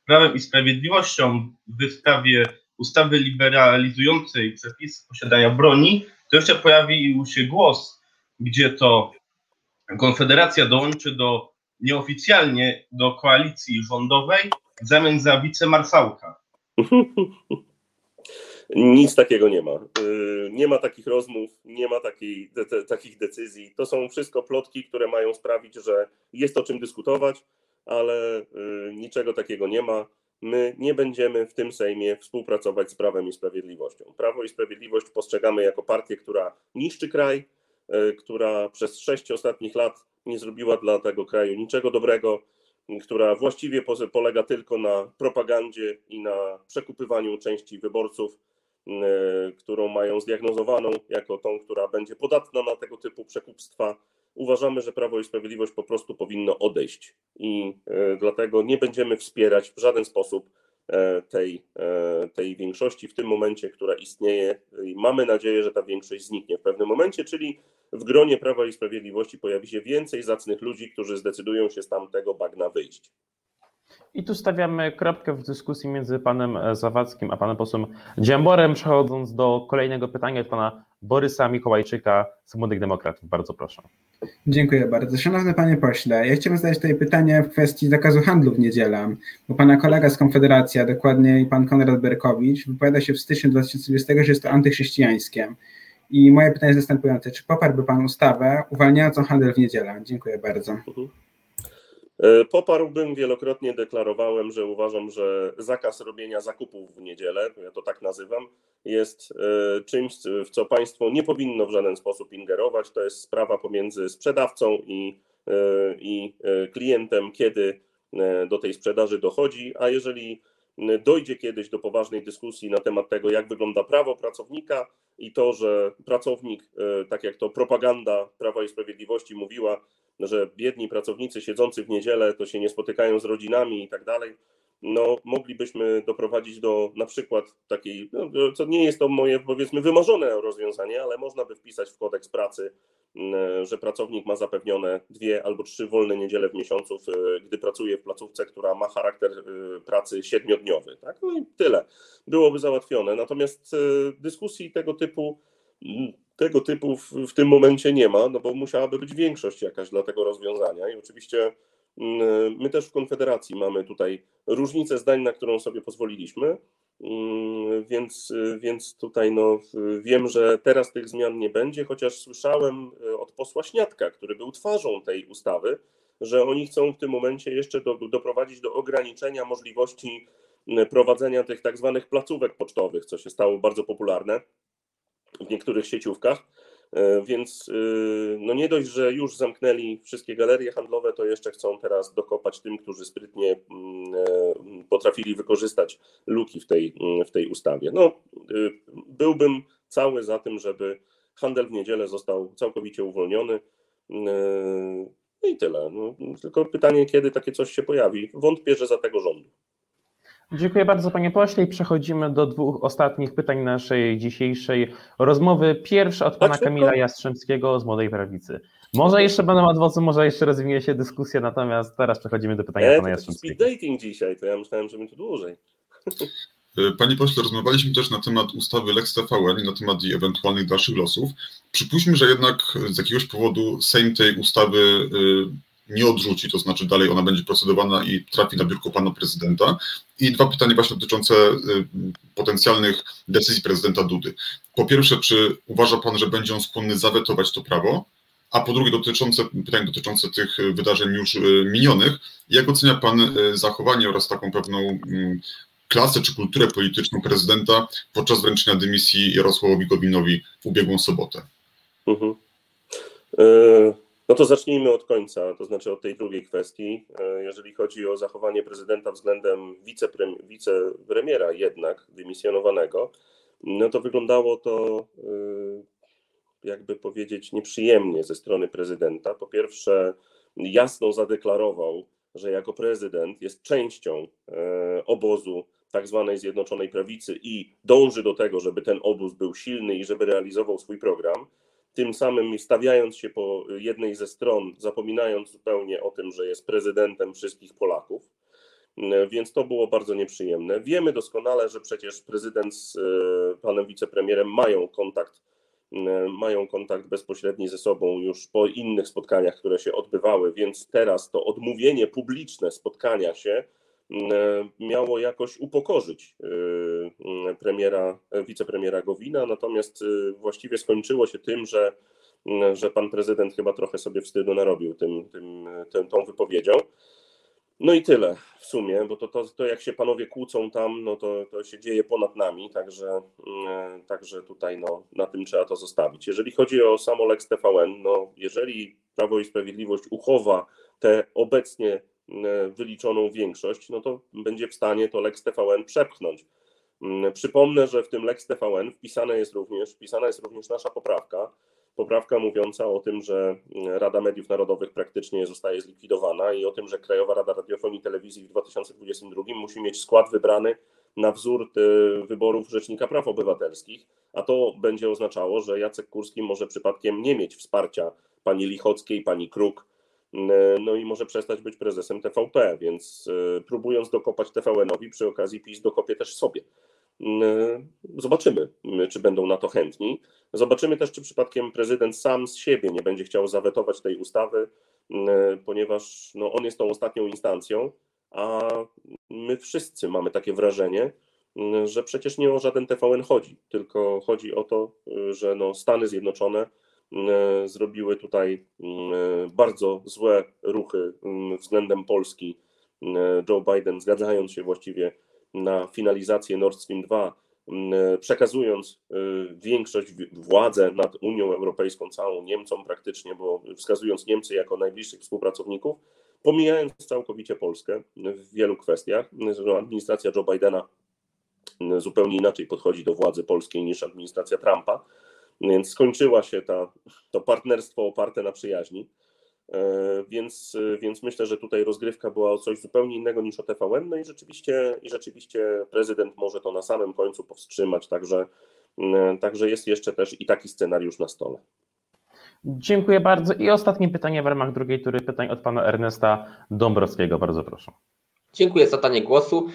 Prawem i Sprawiedliwością w sprawie ustawy liberalizującej przepisy posiadania broni, to jeszcze pojawił się głos, gdzie to Konfederacja dołączy do nieoficjalnie do koalicji rządowej w zamian za wicemarszałka. Nic takiego nie ma. Yy, Nie ma takich rozmów, nie ma takiej, de, takich decyzji. To są wszystko plotki, które mają sprawić, że jest o czym dyskutować, ale yy, niczego takiego nie ma. My nie będziemy w tym Sejmie współpracować z Prawem i Sprawiedliwością. Prawo i Sprawiedliwość postrzegamy jako partię, która niszczy kraj, yy, która przez sześć ostatnich lat nie zrobiła dla tego kraju niczego dobrego, która właściwie polega tylko na propagandzie i na przekupywaniu części wyborców, y, którą mają zdiagnozowaną jako tą, która będzie podatna na tego typu przekupstwa. Uważamy, że Prawo i Sprawiedliwość po prostu powinno odejść i y, dlatego nie będziemy wspierać w żaden sposób e, tej, tej większości w tym momencie, która istnieje. I mamy nadzieję, że ta większość zniknie w pewnym momencie, czyli w gronie Prawa i Sprawiedliwości pojawi się więcej zacnych ludzi, którzy zdecydują się z tamtego bagna wyjść. I tu stawiamy kropkę w dyskusji między panem e, Zawadzkim a panem posłem Dziamborem, przechodząc do kolejnego pytania od pana Borysa Mikołajczyka z Młodych Demokratów. Bardzo proszę. Dziękuję bardzo. Szanowny panie pośle, ja chciałbym zadać tutaj pytanie w kwestii zakazu handlu w niedzielę, bo pana kolega z Konfederacji, a dokładniej pan Konrad Berkowicz, wypowiada się w styczniu 2020, że jest to antychrześcijańskie. I moje pytanie jest następujące. Czy poparłby pan ustawę uwalniającą handel w niedzielę? Dziękuję bardzo. E, Poparłbym, wielokrotnie deklarowałem, że uważam, że zakaz robienia zakupów w niedzielę, ja to tak nazywam, jest e, czymś, w co państwo nie powinno w żaden sposób ingerować. To jest sprawa pomiędzy sprzedawcą i, e, i e, klientem, kiedy e, do tej sprzedaży dochodzi, a jeżeli dojdzie kiedyś do poważnej dyskusji na temat tego, jak wygląda prawo pracownika i to, że pracownik, e, tak jak to propaganda Prawa i Sprawiedliwości mówiła, że biedni pracownicy siedzący w niedzielę to się nie spotykają z rodzinami i tak dalej, no moglibyśmy doprowadzić do na przykład takiej, no, co nie jest to moje powiedzmy wymarzone rozwiązanie, ale można by wpisać w kodeks pracy, mm, że pracownik ma zapewnione dwie albo trzy wolne niedziele w miesiącu, gdy pracuje w placówce, która ma charakter y, pracy siedmiodniowy. Tak? No i tyle. Byłoby załatwione. Natomiast y, dyskusji tego typu mm, tego typu w, w tym momencie nie ma, no bo musiałaby być większość jakaś dla tego rozwiązania i oczywiście my też w Konfederacji mamy tutaj różnicę zdań, na którą sobie pozwoliliśmy, mm, więc, więc tutaj no, wiem, że teraz tych zmian nie będzie, chociaż słyszałem e, od posła Śniadka, który był twarzą tej ustawy, że oni chcą w tym momencie jeszcze do, doprowadzić do ograniczenia możliwości m, prowadzenia tych tak zwanych placówek pocztowych, co się stało bardzo popularne w niektórych sieciówkach. E, Więc y, no nie dość, że już zamknęli wszystkie galerie handlowe, to jeszcze chcą teraz dokopać tym, którzy sprytnie mm, e, potrafili wykorzystać luki w tej, mm, w tej ustawie. No, byłbym cały za tym, żeby handel w niedzielę został całkowicie uwolniony. E, No i tyle. No, tylko pytanie, kiedy takie coś się pojawi. Wątpię, że za tego rządu. Dziękuję bardzo panie pośle i przechodzimy do dwóch ostatnich pytań naszej dzisiejszej rozmowy. Pierwsze od pana Tak szybko? Kamila Jastrzębskiego z Młodej Prawicy. Może jeszcze będą adwocem, może jeszcze rozwinie się dyskusja, natomiast teraz przechodzimy do pytania E, pana Jastrzębskiego. speed dating dzisiaj, to ja myślałem, że tu dłużej. E, Panie pośle, rozmawialiśmy też na temat ustawy Lex TVN i na temat jej ewentualnych dalszych losów. Przypuśćmy, że jednak z jakiegoś powodu Sejm tej ustawy e, nie odrzuci, to znaczy dalej ona będzie procedowana i trafi na biurko pana prezydenta. I dwa pytania właśnie dotyczące e, potencjalnych decyzji prezydenta Dudy. Po pierwsze, czy uważa pan, że będzie on skłonny zawetować to prawo? A po drugie, dotyczące pytań dotyczące tych wydarzeń już minionych, jak ocenia pan zachowanie oraz taką pewną mm, klasę czy kulturę polityczną prezydenta podczas wręczenia dymisji Jarosławowi Gowinowi w ubiegłą sobotę. Mhm. No to zacznijmy od końca, to znaczy od tej drugiej kwestii. Jeżeli chodzi o zachowanie prezydenta względem wicepremiera jednak dymisjonowanego, no to wyglądało to jakby powiedzieć nieprzyjemnie ze strony prezydenta. Po pierwsze jasno zadeklarował, że jako prezydent jest częścią obozu tak zwanej Zjednoczonej Prawicy i dąży do tego, żeby ten obóz był silny i żeby realizował swój program, tym samym stawiając się po jednej ze stron, zapominając zupełnie o tym, że jest prezydentem wszystkich Polaków. Więc to było bardzo nieprzyjemne. Wiemy doskonale, że przecież prezydent z panem wicepremierem mają kontakt, mają kontakt bezpośredni ze sobą już po innych spotkaniach, które się odbywały, więc teraz to odmówienie publiczne spotkania się miało jakoś upokorzyć premiera, wicepremiera Gowina, natomiast właściwie skończyło się tym, że, że pan prezydent chyba trochę sobie wstydu narobił tym, tym, tym, tą wypowiedzią. No i tyle w sumie, bo to, to, to jak się panowie kłócą tam, no to, to się dzieje ponad nami, także, także tutaj no, na tym trzeba to zostawić. Jeżeli chodzi o samo Lex TVN, no jeżeli Prawo i Sprawiedliwość uchowa te obecnie wyliczoną większość, no to będzie w stanie to Lex TVN przepchnąć. Przypomnę, że w tym Lex TVN wpisane jest również, wpisana jest również nasza poprawka, poprawka mówiąca o tym, że Rada Mediów Narodowych praktycznie zostaje zlikwidowana i o tym, że Krajowa Rada Radiofonii i Telewizji w 2022 musi mieć skład wybrany na wzór wyborów Rzecznika Praw Obywatelskich, a to będzie oznaczało, że Jacek Kurski może przypadkiem nie mieć wsparcia pani Lichockiej, pani Kruk, no i może przestać być prezesem TVP, więc próbując dokopać TVN-owi, przy okazji PiS dokopie też sobie. Zobaczymy, czy będą na to chętni. Zobaczymy też, czy przypadkiem prezydent sam z siebie nie będzie chciał zawetować tej ustawy, ponieważ no, on jest tą ostatnią instancją, a my wszyscy mamy takie wrażenie, że przecież nie o żaden TVN chodzi, tylko chodzi o to, że no, Stany Zjednoczone zrobiły tutaj bardzo złe ruchy względem Polski. Joe Biden, zgadzając się właściwie na finalizację Nord Stream 2, przekazując większość władzy nad Unią Europejską, całą Niemcom praktycznie, bo wskazując Niemcy jako najbliższych współpracowników, pomijając całkowicie Polskę w wielu kwestiach. Administracja Joe Bidena zupełnie inaczej podchodzi do władzy polskiej niż administracja Trumpa, więc skończyła się ta, to partnerstwo oparte na przyjaźni. Więc, więc myślę, że tutaj rozgrywka była o coś zupełnie innego niż o TVN, no i rzeczywiście, i rzeczywiście prezydent może to na samym końcu powstrzymać, także, także jest jeszcze też i taki scenariusz na stole. Dziękuję bardzo. I ostatnie pytanie w ramach drugiej tury pytań od pana Ernesta Dąbrowskiego. Bardzo proszę. Dziękuję za danie głosu.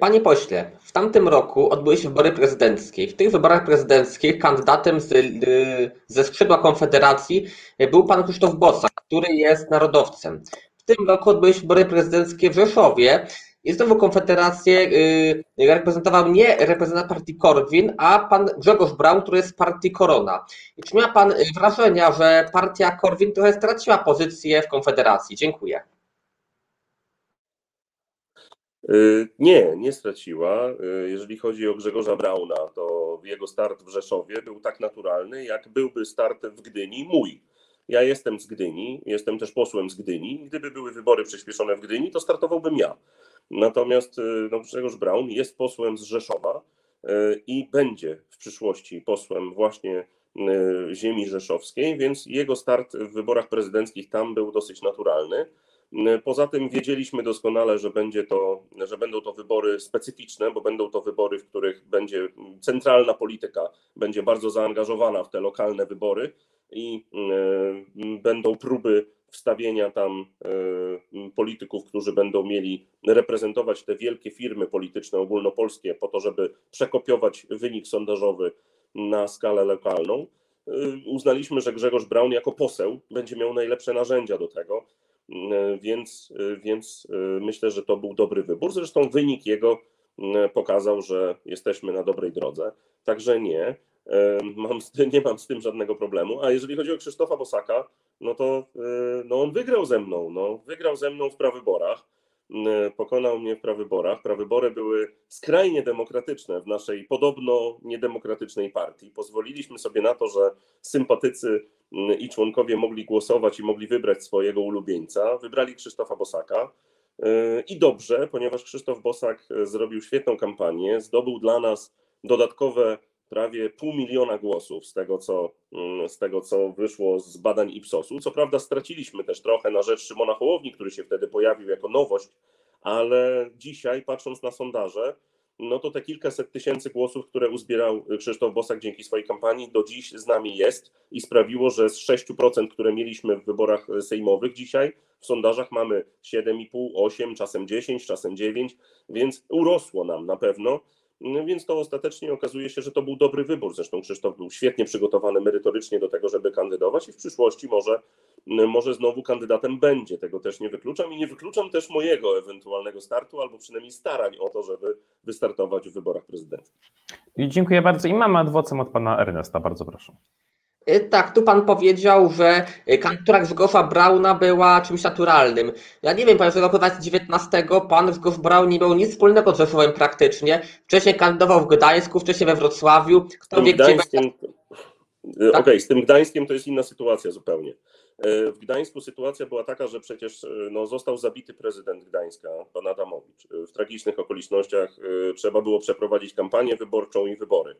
Panie pośle, w tamtym roku odbyły się wybory prezydenckie. W tych wyborach prezydenckich kandydatem z, ze skrzydła Konfederacji był pan Krzysztof Bosak, który jest narodowcem. W tym roku odbyły się wybory prezydenckie w Rzeszowie i znowu Konfederację reprezentował nie reprezentant partii Korwin, a pan Grzegorz Braun, który jest z partii Korona. I czy miał pan wrażenia, że partia Korwin trochę straciła pozycję w Konfederacji? Dziękuję. Nie, nie straciła. Jeżeli chodzi o Grzegorza Brauna, to jego start w Rzeszowie był tak naturalny, jak byłby start w Gdyni mój. Ja jestem z Gdyni, jestem też posłem z Gdyni. Gdyby były wybory przyspieszone w Gdyni, to startowałbym ja. Natomiast no, Grzegorz Braun jest posłem z Rzeszowa i będzie w przyszłości posłem właśnie ziemi rzeszowskiej, więc jego start w wyborach prezydenckich tam był dosyć naturalny. Poza tym wiedzieliśmy doskonale, że, będzie to, że będą to wybory specyficzne, bo będą to wybory, w których będzie centralna polityka, będzie bardzo zaangażowana w te lokalne wybory i będą próby wstawienia tam e, polityków, którzy będą mieli reprezentować te wielkie firmy polityczne ogólnopolskie po to, żeby przekopiować wynik sondażowy na skalę lokalną. E, Uznaliśmy, że Grzegorz Braun jako poseł będzie miał najlepsze narzędzia do tego, więc, więc myślę, że to był dobry wybór. Zresztą wynik jego pokazał, że jesteśmy na dobrej drodze. Także nie, mam, nie mam z tym żadnego problemu. A jeżeli chodzi o Krzysztofa Bosaka, no to no on wygrał ze mną. No, wygrał ze mną w prawyborach. Pokonał mnie w prawyborach. Prawybory były skrajnie demokratyczne w naszej podobno niedemokratycznej partii. Pozwoliliśmy sobie na to, że sympatycy i członkowie mogli głosować i mogli wybrać swojego ulubieńca. Wybrali Krzysztofa Bosaka. I dobrze, ponieważ Krzysztof Bosak zrobił świetną kampanię, zdobył dla nas dodatkowe prawie pół miliona głosów z tego, co, mm, z tego, co wyszło z badań Ipsosu. Co prawda straciliśmy też trochę na rzecz Szymona Hołowni, który się wtedy pojawił jako nowość, ale dzisiaj patrząc na sondaże, no to te kilkaset tysięcy głosów, które uzbierał Krzysztof Bosak dzięki swojej kampanii, do dziś z nami jest i sprawiło, że z 6%, które mieliśmy w wyborach sejmowych dzisiaj, w sondażach mamy 7,5, 8, czasem 10, czasem 9, więc urosło nam na pewno. No Więc to ostatecznie okazuje się, że to był dobry wybór. Zresztą Krzysztof był świetnie przygotowany merytorycznie do tego, żeby kandydować i w przyszłości może, może znowu kandydatem będzie. Tego też nie wykluczam i nie wykluczam też mojego ewentualnego startu albo przynajmniej starań o to, żeby wystartować w wyborach prezydenckich. Dziękuję bardzo. I mamy adwocem od pana Ernesta, bardzo proszę. Y, Tak, tu pan powiedział, że y, kandydatura Grzegorza Brauna była czymś naturalnym. Ja nie wiem, panie w roku 2019 pan Grzegorz Braun nie miał nic wspólnego z Rzeszowem praktycznie. Wcześniej kandydował w Gdańsku, wcześniej we Wrocławiu. Kto wie, gdzie Gdańskiem, E, Okej, z tym Gdańskiem to jest inna sytuacja zupełnie. E, W Gdańsku sytuacja była taka, że przecież e, no, został zabity prezydent Gdańska, pan Adamowicz. E, W tragicznych okolicznościach trzeba było przeprowadzić kampanię wyborczą i wybory.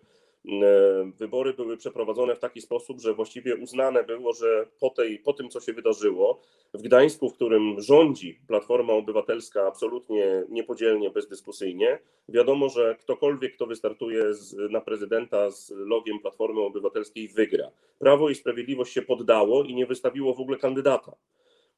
Wybory były przeprowadzone w taki sposób, że właściwie uznane było, że po, tej, po tym, co się wydarzyło, w Gdańsku, w którym rządzi Platforma Obywatelska absolutnie niepodzielnie, bezdyskusyjnie, wiadomo, że ktokolwiek, kto wystartuje z, na prezydenta z logiem Platformy Obywatelskiej, wygra. Prawo i Sprawiedliwość się poddało i nie wystawiło w ogóle kandydata,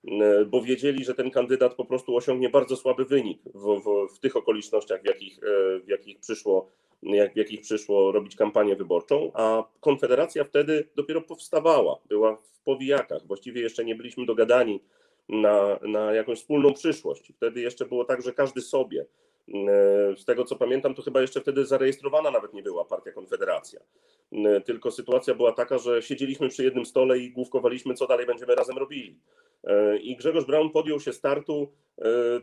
e, bo wiedzieli, że ten kandydat po prostu osiągnie bardzo słaby wynik w, w, w tych okolicznościach, w jakich, e, w jakich przyszło jak, jakich przyszło robić kampanię wyborczą, a Konfederacja wtedy dopiero powstawała, była w powijakach, właściwie jeszcze nie byliśmy dogadani na, na jakąś wspólną przyszłość. Wtedy jeszcze było tak, że każdy sobie. E, Z tego co pamiętam, to chyba jeszcze wtedy zarejestrowana nawet nie była partia Konfederacja. E, Tylko sytuacja była taka, że siedzieliśmy przy jednym stole i główkowaliśmy, co dalej będziemy razem robili. E, I Grzegorz Braun podjął się startu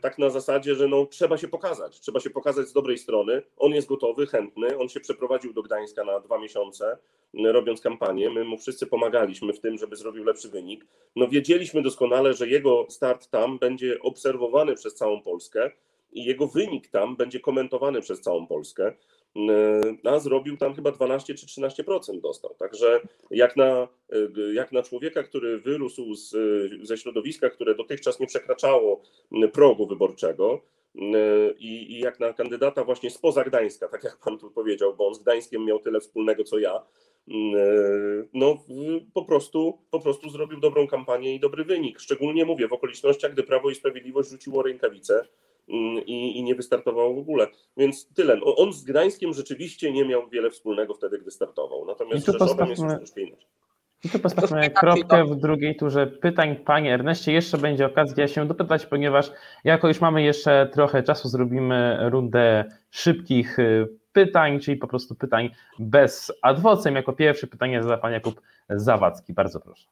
tak na zasadzie, że no, trzeba się pokazać, trzeba się pokazać z dobrej strony. On jest gotowy, chętny, on się przeprowadził do Gdańska na dwa miesiące, robiąc kampanię. My mu wszyscy pomagaliśmy w tym, żeby zrobił lepszy wynik. No wiedzieliśmy doskonale, że jego start tam będzie obserwowany przez całą Polskę i jego wynik tam będzie komentowany przez całą Polskę. E, A zrobił tam chyba 12 czy 13% dostał. Także jak na, e, jak na człowieka, który wyrósł z, ze środowiska, które dotychczas nie przekraczało progu wyborczego, i, i jak na kandydata właśnie spoza Gdańska, tak jak pan tu powiedział, bo on z Gdańskiem miał tyle wspólnego co ja, no po prostu, po prostu zrobił dobrą kampanię i dobry wynik. Szczególnie mówię w okolicznościach, gdy Prawo i Sprawiedliwość rzuciło rękawice i, i nie wystartował w ogóle. Więc tyle. No, on z Gdańskiem rzeczywiście nie miał wiele wspólnego wtedy, gdy startował. Natomiast z Rzeszowem jest troszkę inaczej. I tu postawmy kropkę w drugiej turze pytań. Panie Erneście, jeszcze będzie okazja się dopytać, ponieważ jako już mamy jeszcze trochę czasu, zrobimy rundę szybkich y, pytań, czyli po prostu pytań bez adwocem. Jako pierwsze pytanie zada pan Jakub Zawadzki. Bardzo proszę.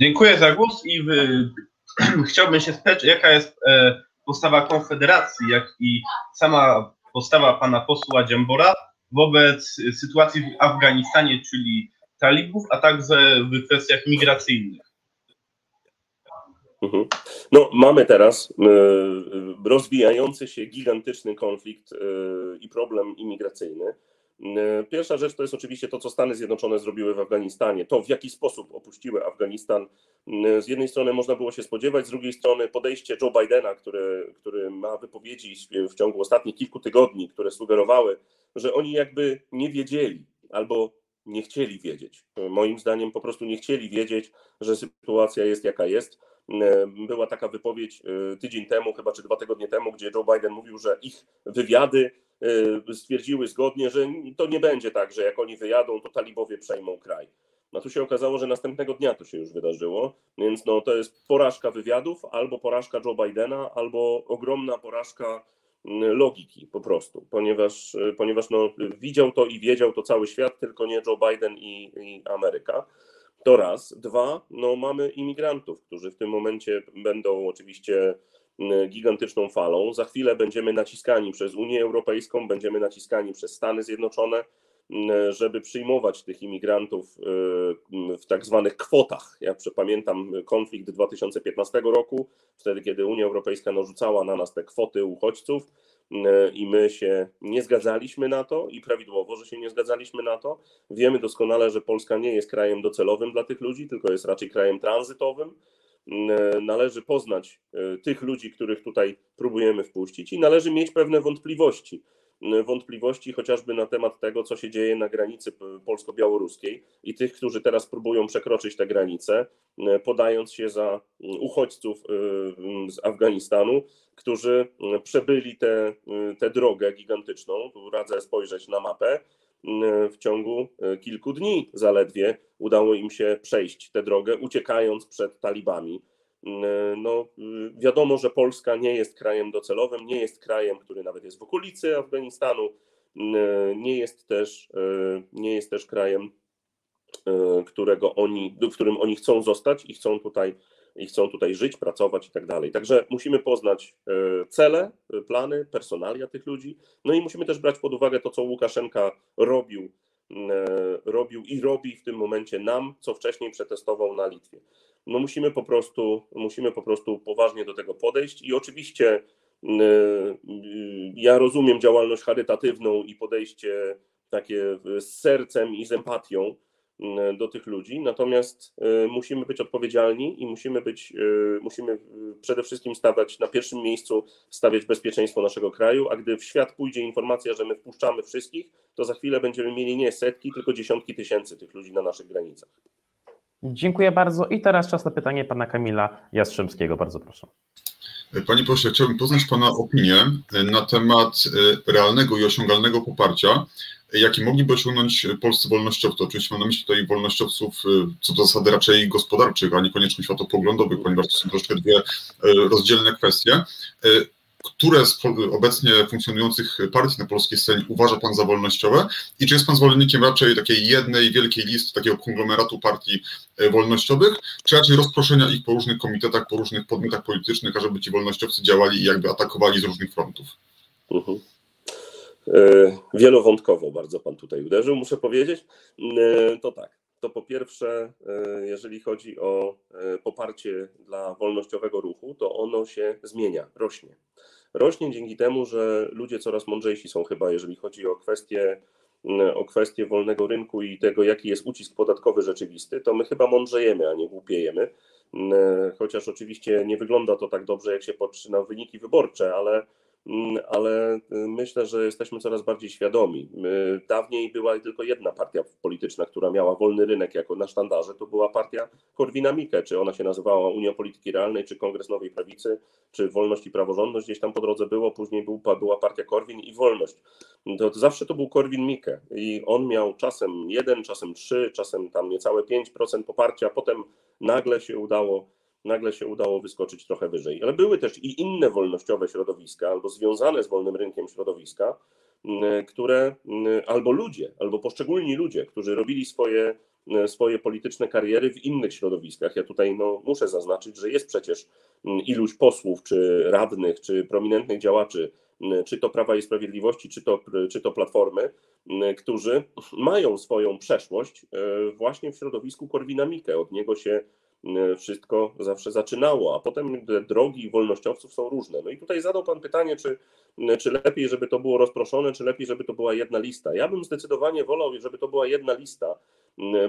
Dziękuję za głos i. chciałbym się spytać, jaka jest e, postawa Konfederacji, jak i sama postawa pana posła Dziambora wobec sytuacji w Afganistanie, czyli talibów, a także w kwestiach migracyjnych. Mhm. No, mamy teraz y, y, rozwijający się gigantyczny konflikt i problem imigracyjny. Y, Pierwsza rzecz to jest oczywiście to, co Stany Zjednoczone zrobiły w Afganistanie, to w jaki sposób opuściły Afganistan. Y, Z jednej strony można było się spodziewać, z drugiej strony podejście Joe Bidena, który, który ma wypowiedzi w ciągu ostatnich kilku tygodni, które sugerowały, że oni jakby nie wiedzieli albo nie chcieli wiedzieć. Moim zdaniem po prostu nie chcieli wiedzieć, że sytuacja jest jaka jest. Była taka wypowiedź tydzień temu, chyba czy dwa tygodnie temu, gdzie Joe Biden mówił, że ich wywiady stwierdziły zgodnie, że to nie będzie tak, że jak oni wyjadą, to talibowie przejmą kraj. No tu się okazało, że następnego dnia to się już wydarzyło, więc no to jest porażka wywiadów, albo porażka Joe Bidena, albo ogromna porażka logiki po prostu, ponieważ, ponieważ no, widział to i wiedział to cały świat, tylko nie Joe Biden i, i Ameryka. To raz. Dwa, no mamy imigrantów, którzy w tym momencie będą oczywiście mm, gigantyczną falą. Za chwilę będziemy naciskani przez Unię Europejską, będziemy naciskani przez Stany Zjednoczone, żeby przyjmować tych imigrantów y, w tak zwanych kwotach. Ja pamiętam konflikt 2015 roku, wtedy kiedy Unia Europejska narzucała na nas te kwoty uchodźców y, i my się nie zgadzaliśmy na to i prawidłowo, że się nie zgadzaliśmy na to. Wiemy doskonale, że Polska nie jest krajem docelowym dla tych ludzi, tylko jest raczej krajem tranzytowym. Należy poznać tych ludzi, których tutaj próbujemy wpuścić i należy mieć pewne wątpliwości wątpliwości chociażby na temat tego, co się dzieje na granicy polsko-białoruskiej i tych, którzy teraz próbują przekroczyć tę granicę, podając się za uchodźców y, z Afganistanu, którzy przebyli tę te drogę gigantyczną. Tu radzę spojrzeć na mapę. W ciągu kilku dni zaledwie udało im się przejść tę drogę, uciekając przed talibami no, y, wiadomo, że Polska nie jest krajem docelowym, nie jest krajem, który nawet jest w okolicy Afganistanu, e, nie jest też, nie jest też krajem, którego oni, w którym oni chcą zostać i chcą tutaj, i chcą tutaj żyć, pracować i tak dalej. Także musimy poznać cele, plany, personalia tych ludzi, no i musimy też brać pod uwagę to, co Łukaszenka robił, robił i robi w tym momencie nam, co wcześniej przetestował na Litwie no musimy po prostu, musimy po prostu poważnie do tego podejść i oczywiście y, y, ja rozumiem działalność charytatywną i podejście takie z sercem i z empatią y, do tych ludzi, natomiast musimy być odpowiedzialni i musimy być, musimy przede wszystkim stawiać na pierwszym miejscu, stawiać bezpieczeństwo naszego kraju, a gdy w świat pójdzie informacja, że my wpuszczamy wszystkich, to za chwilę będziemy mieli nie setki, tylko dziesiątki tysięcy tych ludzi na naszych granicach. Dziękuję bardzo. I teraz czas na pytanie pana Kamila Jastrzębskiego. Bardzo proszę. Panie pośle, chciałbym poznać Pana opinię na temat e, realnego i osiągalnego poparcia, jakie mogliby osiągnąć polscy wolnościowcy. Oczywiście mam na myśli tutaj wolnościowców e, co do zasady raczej gospodarczych, a niekoniecznie światopoglądowych, ponieważ to są troszkę dwie e, rozdzielne kwestie które z obecnie funkcjonujących partii na polskiej scenie uważa Pan za wolnościowe i czy jest Pan zwolennikiem raczej takiej jednej wielkiej listy, takiego konglomeratu partii e, wolnościowych, czy raczej rozproszenia ich po różnych komitetach, po różnych podmiotach politycznych, ażeby ci wolnościowcy działali i jakby atakowali z różnych frontów? Uh-huh. E, wielowątkowo bardzo Pan tutaj uderzył, muszę powiedzieć. E, to tak, to po pierwsze, jeżeli chodzi o poparcie dla wolnościowego ruchu, to ono się zmienia, rośnie rośnie dzięki temu, że ludzie coraz mądrzejsi są chyba, jeżeli chodzi o kwestie, o kwestie wolnego rynku i tego, jaki jest ucisk podatkowy rzeczywisty, to my chyba mądrzejemy, a nie głupiejemy. Chociaż oczywiście nie wygląda to tak dobrze, jak się patrzy na wyniki wyborcze, ale ale y, myślę, że jesteśmy coraz bardziej świadomi. Dawniej była tylko jedna partia polityczna, która miała wolny rynek jako na sztandarze, to była partia Korwina Mikke, czy ona się nazywała Unia Polityki Realnej, czy Kongres Nowej Prawicy, czy Wolność i Praworządność, gdzieś tam po drodze było, później był, była partia Korwin i Wolność. To, to zawsze to był Korwin Mikke. I on miał czasem jeden, czasem trzy, czasem tam niecałe 5% poparcia, potem nagle się udało nagle się udało wyskoczyć trochę wyżej. Ale były też i inne wolnościowe środowiska, albo związane z wolnym rynkiem środowiska, które albo ludzie, albo poszczególni ludzie, którzy robili swoje, swoje polityczne kariery w innych środowiskach. Ja tutaj no, muszę zaznaczyć, że jest przecież iluś posłów, czy radnych, czy prominentnych działaczy, czy to Prawa i Sprawiedliwości, czy to, czy to Platformy, którzy mają swoją przeszłość e, właśnie w środowisku Korwina Mikke. Od niego się wszystko zawsze zaczynało, a potem drogi wolnościowców są różne. No i tutaj zadał Pan pytanie, czy, czy lepiej, żeby to było rozproszone, czy lepiej, żeby to była jedna lista. Ja bym zdecydowanie wolał, żeby to była jedna lista,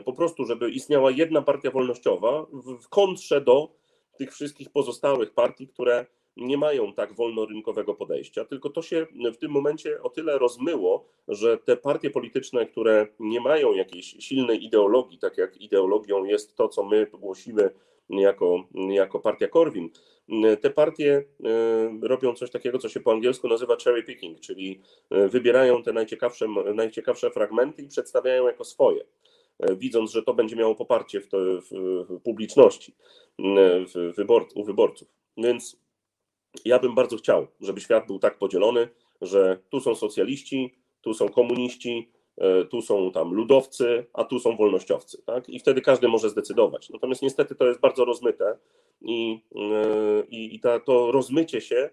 po prostu, żeby istniała jedna partia wolnościowa w kontrze do tych wszystkich pozostałych partii, które nie mają tak wolnorynkowego podejścia, tylko to się w tym momencie o tyle rozmyło, że te partie polityczne, które nie mają jakiejś silnej ideologii, tak jak ideologią jest to, co my głosimy jako, jako partia Korwin, te partie e, robią coś takiego, co się po angielsku nazywa cherry picking, czyli e, wybierają te najciekawsze, najciekawsze fragmenty i przedstawiają jako swoje, e, widząc, że to będzie miało poparcie w, to, w publiczności, w wybor, u wyborców. Więc ja bym bardzo chciał, żeby świat był tak podzielony, że tu są socjaliści, tu są komuniści, tu są tam ludowcy, a tu są wolnościowcy. Tak? I wtedy każdy może zdecydować. Natomiast niestety to jest bardzo rozmyte i, i, i ta, to rozmycie się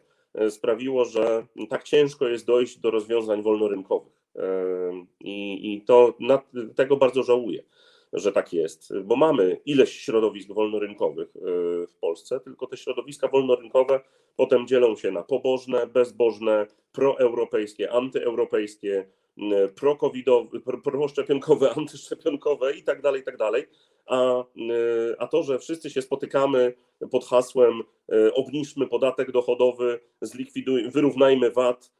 sprawiło, że tak ciężko jest dojść do rozwiązań wolnorynkowych. I, i to tego bardzo żałuję, że tak jest, bo mamy ileś środowisk wolnorynkowych w Polsce, tylko te środowiska wolnorynkowe potem dzielą się na pobożne, bezbożne, proeuropejskie, antyeuropejskie, pro-covidowe, proszczepionkowe, antyszczepionkowe i tak dalej, i tak dalej. A, a to, że wszyscy się spotykamy pod hasłem obniżmy podatek dochodowy, zlikwiduj, wyrównajmy VAT,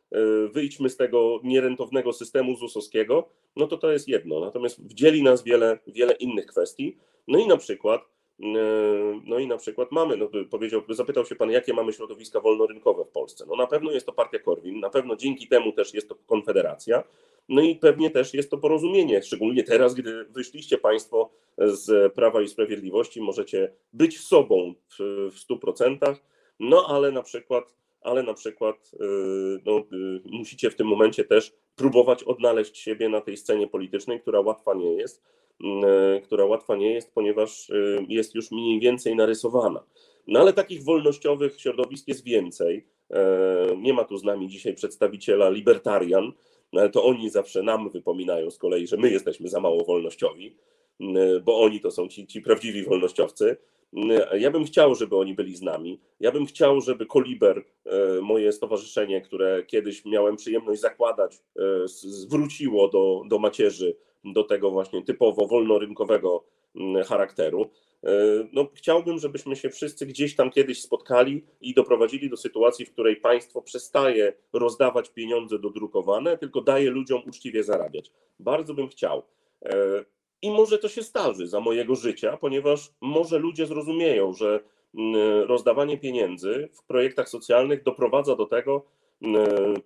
wyjdźmy z tego nierentownego systemu ZUS-owskiego, no to to jest jedno. Natomiast wdzieli nas wiele, wiele innych kwestii. No i na przykład no i na przykład mamy, no powiedział, zapytał się pan, jakie mamy środowiska wolnorynkowe w Polsce. No na pewno jest to partia Korwin, na pewno dzięki temu też jest to Konfederacja, no i pewnie też jest to porozumienie, szczególnie teraz, gdy wyszliście Państwo z Prawa i Sprawiedliwości, możecie być sobą w, w 100%, no ale na przykład, ale na przykład no, musicie w tym momencie też próbować odnaleźć siebie na tej scenie politycznej, która łatwa nie jest która łatwa nie jest, ponieważ jest już mniej więcej narysowana. No ale takich wolnościowych środowisk jest więcej. Nie ma tu z nami dzisiaj przedstawiciela libertarian, no ale to oni zawsze nam wypominają z kolei, że my jesteśmy za mało wolnościowi, bo oni to są ci, ci prawdziwi wolnościowcy. Ja bym chciał, żeby oni byli z nami. Ja bym chciał, żeby Koliber, moje stowarzyszenie, które kiedyś miałem przyjemność zakładać, zwróciło do, do macierzy, do tego właśnie typowo wolnorynkowego charakteru. No, chciałbym, żebyśmy się wszyscy gdzieś tam kiedyś spotkali i doprowadzili do sytuacji, w której państwo przestaje rozdawać pieniądze dodrukowane, tylko daje ludziom uczciwie zarabiać. Bardzo bym chciał. I może to się starzy za mojego życia, ponieważ może ludzie zrozumieją, że rozdawanie pieniędzy w projektach socjalnych doprowadza do tego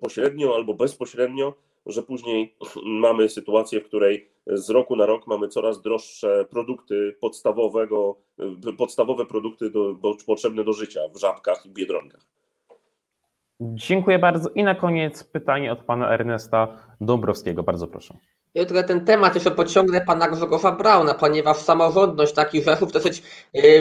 pośrednio albo bezpośrednio, że później mamy sytuację, w której z roku na rok mamy coraz droższe produkty podstawowego, podstawowe produkty do, potrzebne do życia w żabkach i biedronkach. Dziękuję bardzo. I na koniec pytanie od pana Ernesta Dąbrowskiego. Bardzo proszę. Tylko ten temat jeszcze pociągnę pana Grzegorza Brauna, ponieważ samorządność takich rzeszów dosyć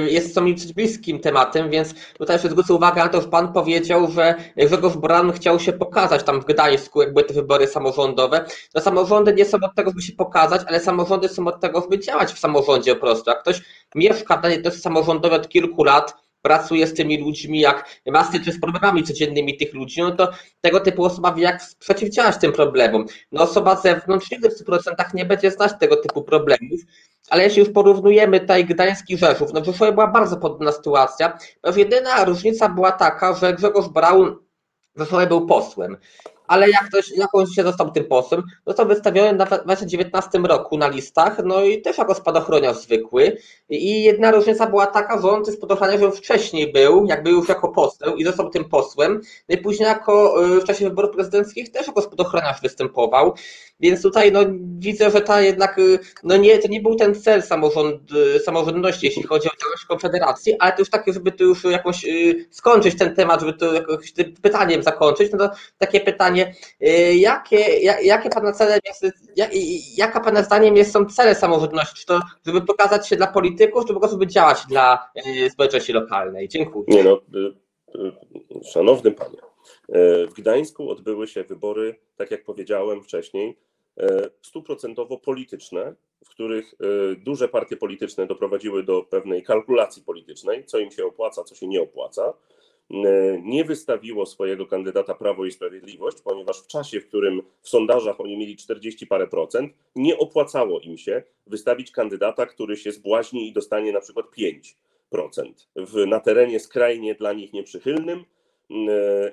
jest co mi bliskim tematem, więc tutaj jeszcze zwrócę uwagę na to, że pan powiedział, że Grzegorz Braun chciał się pokazać tam w Gdańsku, jakby te wybory samorządowe. To samorządy nie są od tego, żeby się pokazać, ale samorządy są od tego, żeby działać w samorządzie po prostu. Jak ktoś mieszka w danej samorządowej od kilku lat, pracuje z tymi ludźmi, jak ma styczność z problemami codziennymi tych ludzi, no to tego typu osoba wie, jak przeciwdziałać tym problemom. No osoba z zewnątrz nigdy w 100% nie będzie znać tego typu problemów, ale jeśli już porównujemy tutaj Gdański Rzeszów, no w Rzeszowie była bardzo podobna sytuacja, bo jedyna różnica była taka, że Grzegorz Braun w Rzeszowie był posłem ale jak ktoś, jak on się został tym posłem, został wystawiony na 2019 roku na listach, no i też jako spadochroniarz zwykły. I jedna różnica była taka, że on tym spadochroniarzem wcześniej był, jakby już jako poseł i został tym posłem, no i później jako w czasie wyborów prezydenckich też jako spadochroniarz występował. Więc tutaj no, widzę, że ta jednak, no nie, to nie był ten cel samorząd, samorządności, jeśli chodzi o działalność Konfederacji, ale to już takie, żeby to już jakoś skończyć ten temat, żeby to jakoś pytaniem zakończyć, no to takie pytanie, jakie, jakie Pana jak, jaka Pana zdaniem jest, są cele samorządności? Czy to, żeby pokazać się dla polityków, czy po prostu żeby działać dla społeczności lokalnej? Dziękuję. Nie no, szanowny Panie, w Gdańsku odbyły się wybory, tak jak powiedziałem wcześniej, stuprocentowo polityczne, w których duże partie polityczne doprowadziły do pewnej kalkulacji politycznej, co im się opłaca, co się nie opłaca. Nie wystawiło swojego kandydata Prawo i Sprawiedliwość, ponieważ w czasie, w którym w sondażach oni mieli 40 parę procent, nie opłacało im się wystawić kandydata, który się zbłaźni i dostanie na przykład 5% w, na terenie skrajnie dla nich nieprzychylnym,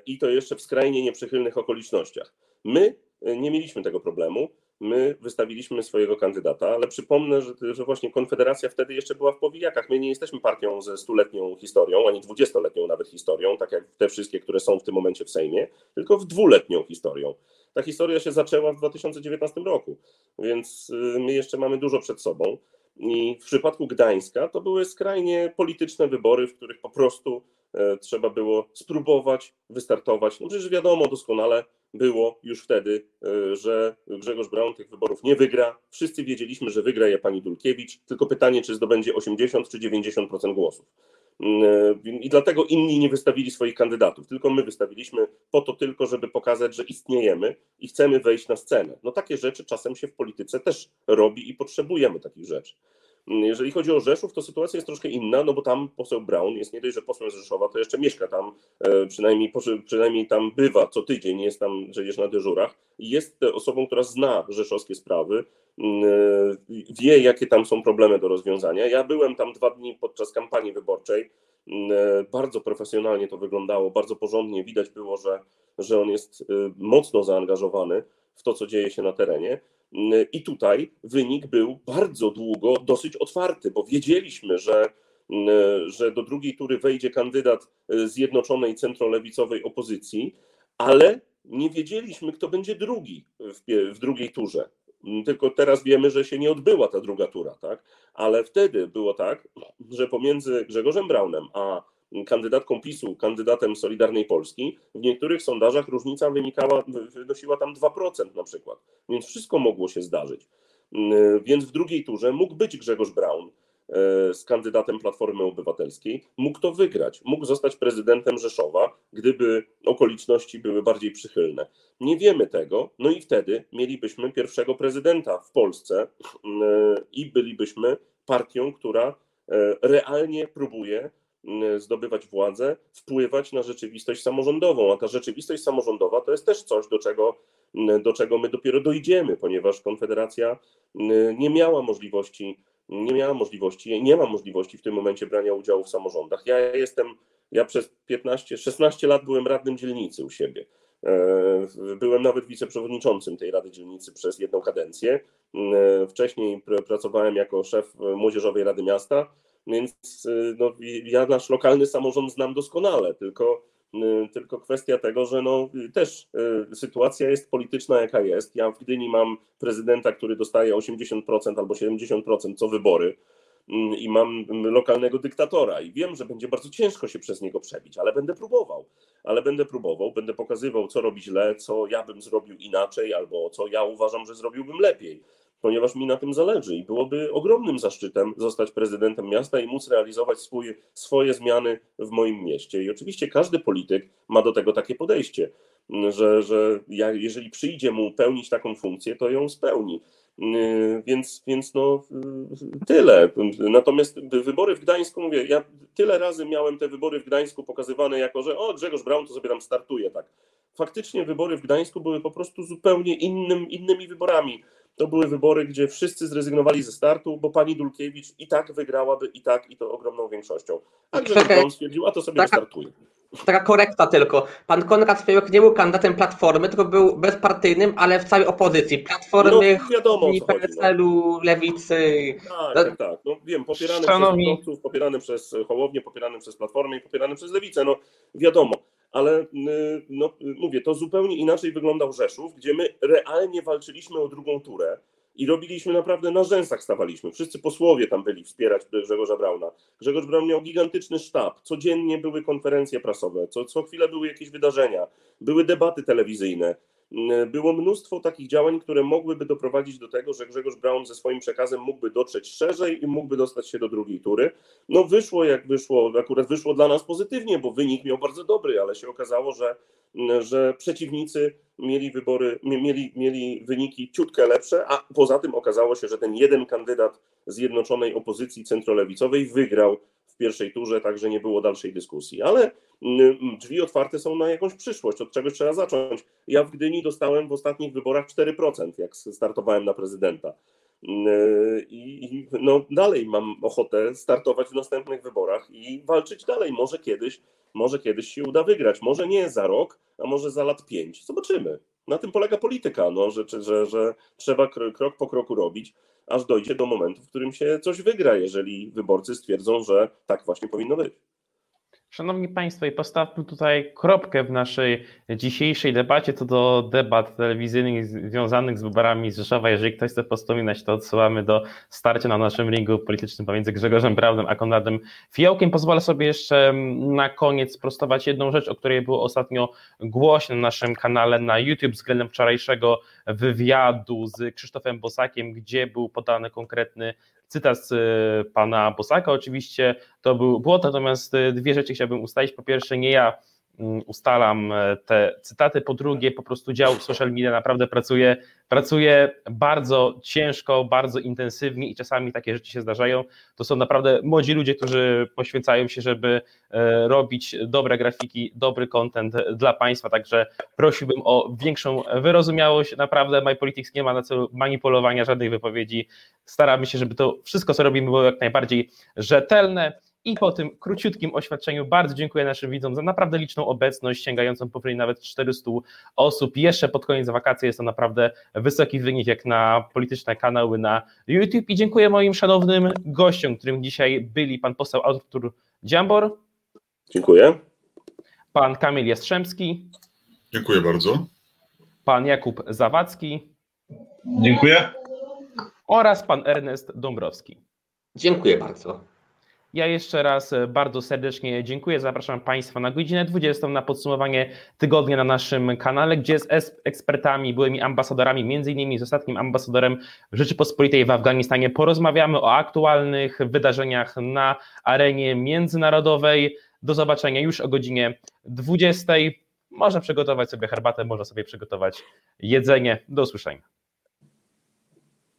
i to jeszcze w skrajnie nieprzychylnych okolicznościach. My nie mieliśmy tego problemu. My wystawiliśmy swojego kandydata, ale przypomnę, że, że właśnie Konfederacja wtedy jeszcze była w powijakach. My nie jesteśmy partią ze stuletnią historią, ani dwudziestoletnią nawet historią, tak jak te wszystkie, które są w tym momencie w Sejmie, tylko w dwuletnią historią. Ta historia się zaczęła w 2019 roku, więc y, my jeszcze mamy dużo przed sobą. I w przypadku Gdańska to były skrajnie polityczne wybory, w których po prostu e, trzeba było spróbować wystartować. No przecież wiadomo doskonale było już wtedy, e, że Grzegorz Braun tych wyborów nie wygra. Wszyscy wiedzieliśmy, że wygra je pani Dulkiewicz, tylko pytanie, czy zdobędzie 80 czy 90% głosów. Mm, e, I dlatego inni nie wystawili swoich kandydatów, tylko my wystawiliśmy po to tylko, żeby pokazać, że istniejemy i chcemy wejść na scenę. No takie rzeczy czasem się w polityce też robi i potrzebujemy takich rzeczy. Jeżeli chodzi o Rzeszów, to sytuacja jest troszkę inna, no bo tam poseł Braun jest nie dość, że posłem z Rzeszowa, to jeszcze mieszka tam, e, przynajmniej, przynajmniej tam bywa co tydzień, jest tam przecież na dyżurach jest osobą, która zna rzeszowskie sprawy, mm, e, wie jakie tam są problemy do rozwiązania. Ja byłem tam dwa dni podczas kampanii wyborczej, mm, e, bardzo profesjonalnie to wyglądało, bardzo porządnie, widać było, że, że on jest mocno zaangażowany w to, co dzieje się na terenie. I tutaj wynik był bardzo długo dosyć otwarty, bo wiedzieliśmy, że, że do drugiej tury wejdzie kandydat zjednoczonej centrolewicowej opozycji, ale nie wiedzieliśmy, kto będzie drugi w, w drugiej turze. Tylko teraz wiemy, że się nie odbyła ta druga tura, tak? Ale wtedy było tak, że pomiędzy Grzegorzem Braunem a kandydatką PiSu, kandydatem Solidarnej Polski, w niektórych sondażach różnica wynikała, wynosiła tam 2% na przykład, więc wszystko mogło się zdarzyć. Mm, więc w drugiej turze mógł być Grzegorz Braun e, z kandydatem Platformy Obywatelskiej, mógł to wygrać, mógł zostać prezydentem Rzeszowa, gdyby okoliczności były bardziej przychylne. Nie wiemy tego, no i wtedy mielibyśmy pierwszego prezydenta w Polsce mm, i bylibyśmy partią, która e, realnie próbuje zdobywać władzę, wpływać na rzeczywistość samorządową, a ta rzeczywistość samorządowa to jest też coś, do czego, y, do czego my dopiero dojdziemy, ponieważ Konfederacja y, nie miała możliwości, nie miała możliwości, nie ma możliwości w tym momencie brania udziału w samorządach. Ja jestem, ja przez 15, 16 lat byłem radnym dzielnicy u siebie. E, byłem nawet wiceprzewodniczącym tej Rady Dzielnicy przez jedną kadencję. E, wcześniej pracowałem jako szef Młodzieżowej Rady Miasta więc y, no, ja nasz lokalny samorząd znam doskonale, tylko, y, tylko kwestia tego, że no, też y, sytuacja jest polityczna jaka jest. Ja w Gdyni mam prezydenta, który dostaje 80% albo 70% co wybory i mam lokalnego dyktatora i wiem, że będzie bardzo ciężko się przez niego przebić, ale będę próbował. Ale będę próbował, będę pokazywał, co robi źle, co ja bym zrobił inaczej, albo co ja uważam, że zrobiłbym lepiej ponieważ mi na tym zależy i byłoby ogromnym zaszczytem zostać prezydentem miasta i móc realizować swój, swoje zmiany w moim mieście. I oczywiście każdy polityk ma do tego takie podejście, że, że ja, jeżeli przyjdzie mu pełnić taką funkcję, to ją spełni. Więc, więc no tyle. Natomiast wybory w Gdańsku, mówię, ja tyle razy miałem te wybory w Gdańsku pokazywane jako, że o Grzegorz Braun to sobie tam startuje, tak. Faktycznie wybory w Gdańsku były po prostu zupełnie innym, innymi wyborami to były wybory, gdzie wszyscy zrezygnowali ze startu, bo pani Dulkiewicz i tak wygrałaby i tak i to ogromną większością. A Grzegorz Braun stwierdził, a to sobie taka, startuje. Taka korekta tylko. Pan Konrad Fejok nie był kandydatem Platformy, tylko był bezpartyjnym, ale w całej opozycji. Platformy, no, wiadomo, PSL-u, no. Lewicy. Tak, tak, tak. No, wiem, popierany Szanowni... przez Kowców, popierany przez Hołownię, popierany przez Platformę i popierany przez Lewicę. No wiadomo, ale y, no, mówię, to zupełnie inaczej wyglądał Rzeszów, gdzie my realnie walczyliśmy o drugą turę i robiliśmy naprawdę na rzęsach stawaliśmy. Wszyscy posłowie tam byli wspierać Grzegorza Brauna. Grzegorz Braun miał gigantyczny sztab. Codziennie były konferencje prasowe, co, co chwilę były jakieś wydarzenia, były debaty telewizyjne. Mm, było mnóstwo takich działań, które mogłyby doprowadzić do tego, że Grzegorz Braun ze swoim przekazem mógłby dotrzeć szerzej i mógłby dostać się do drugiej tury. No wyszło jak wyszło, akurat wyszło dla nas pozytywnie, bo wynik miał bardzo dobry, ale się okazało, że, że przeciwnicy mieli wybory, mieli, mieli wyniki ciutkę lepsze, a poza tym okazało się, że ten jeden kandydat zjednoczonej opozycji centrolewicowej wygrał pierwszej turze, także nie było dalszej dyskusji. Ale mm, drzwi otwarte są na jakąś przyszłość, od czegoś trzeba zacząć. Ja w Gdyni dostałem w ostatnich wyborach 4%, jak startowałem na prezydenta. I i, no, dalej mam ochotę startować w następnych wyborach i walczyć dalej. Może kiedyś, może kiedyś się uda wygrać. Może nie za rok, a może za lat pięć. Zobaczymy. Na tym polega polityka, no, że, że, że trzeba kro- krok po kroku robić, aż dojdzie do momentu, w którym się coś wygra, jeżeli wyborcy stwierdzą, że tak właśnie powinno być. Szanowni Państwo, i postawmy tutaj kropkę w naszej dzisiejszej debacie, to do debat telewizyjnych związanych z wyborami z Rzeszowa. Jeżeli ktoś chce postominać, to odsyłamy do starcia na naszym ringu politycznym pomiędzy Grzegorzem Braudem a Konradem Fiołkiem. Pozwolę sobie jeszcze na koniec sprostować jedną rzecz, o której było ostatnio głośno na naszym kanale na YouTube względem wczorajszego wywiadu z Krzysztofem Bosakiem, gdzie był podany konkretny cytat z y, pana Bosaka. Oczywiście to był błąd, natomiast y, dwie rzeczy chciałbym ustalić. Po pierwsze, nie ja ustalam e, te cytaty, po drugie, po prostu dział social media naprawdę pracuje, pracuje bardzo ciężko, bardzo intensywnie i czasami takie rzeczy się zdarzają. To są naprawdę młodzi ludzie, którzy poświęcają się, żeby e, robić dobre grafiki, dobry content dla Państwa, także prosiłbym o większą wyrozumiałość. Naprawdę MyPolitics nie ma na celu manipulowania żadnych wypowiedzi. Staramy się, żeby to wszystko, co robimy, było jak najbardziej rzetelne. I po tym króciutkim oświadczeniu bardzo dziękuję naszym widzom za naprawdę liczną obecność, sięgającą powoli nawet 400 osób. Jeszcze pod koniec wakacji jest to naprawdę wysoki wynik jak na polityczne kanały na YouTube. I dziękuję moim szanownym gościom, którym dzisiaj byli pan poseł Artur Dziambor, Dziękuję. pan Kamil Jastrzębski, Dziękuję bardzo. pan Jakub Zawadzki Dziękuję. oraz pan Ernest Dąbrowski. Dziękuję bardzo. Ja jeszcze raz e, bardzo serdecznie dziękuję. Zapraszam Państwa na godzinę 20 na podsumowanie tygodnia na naszym kanale, gdzie z ekspertami, byłymi ambasadorami, między innymi z ostatnim ambasadorem Rzeczypospolitej w Afganistanie, porozmawiamy o aktualnych wydarzeniach na arenie międzynarodowej. Do zobaczenia już o godzinie 20. Można przygotować sobie herbatę, można sobie przygotować jedzenie. Do usłyszenia.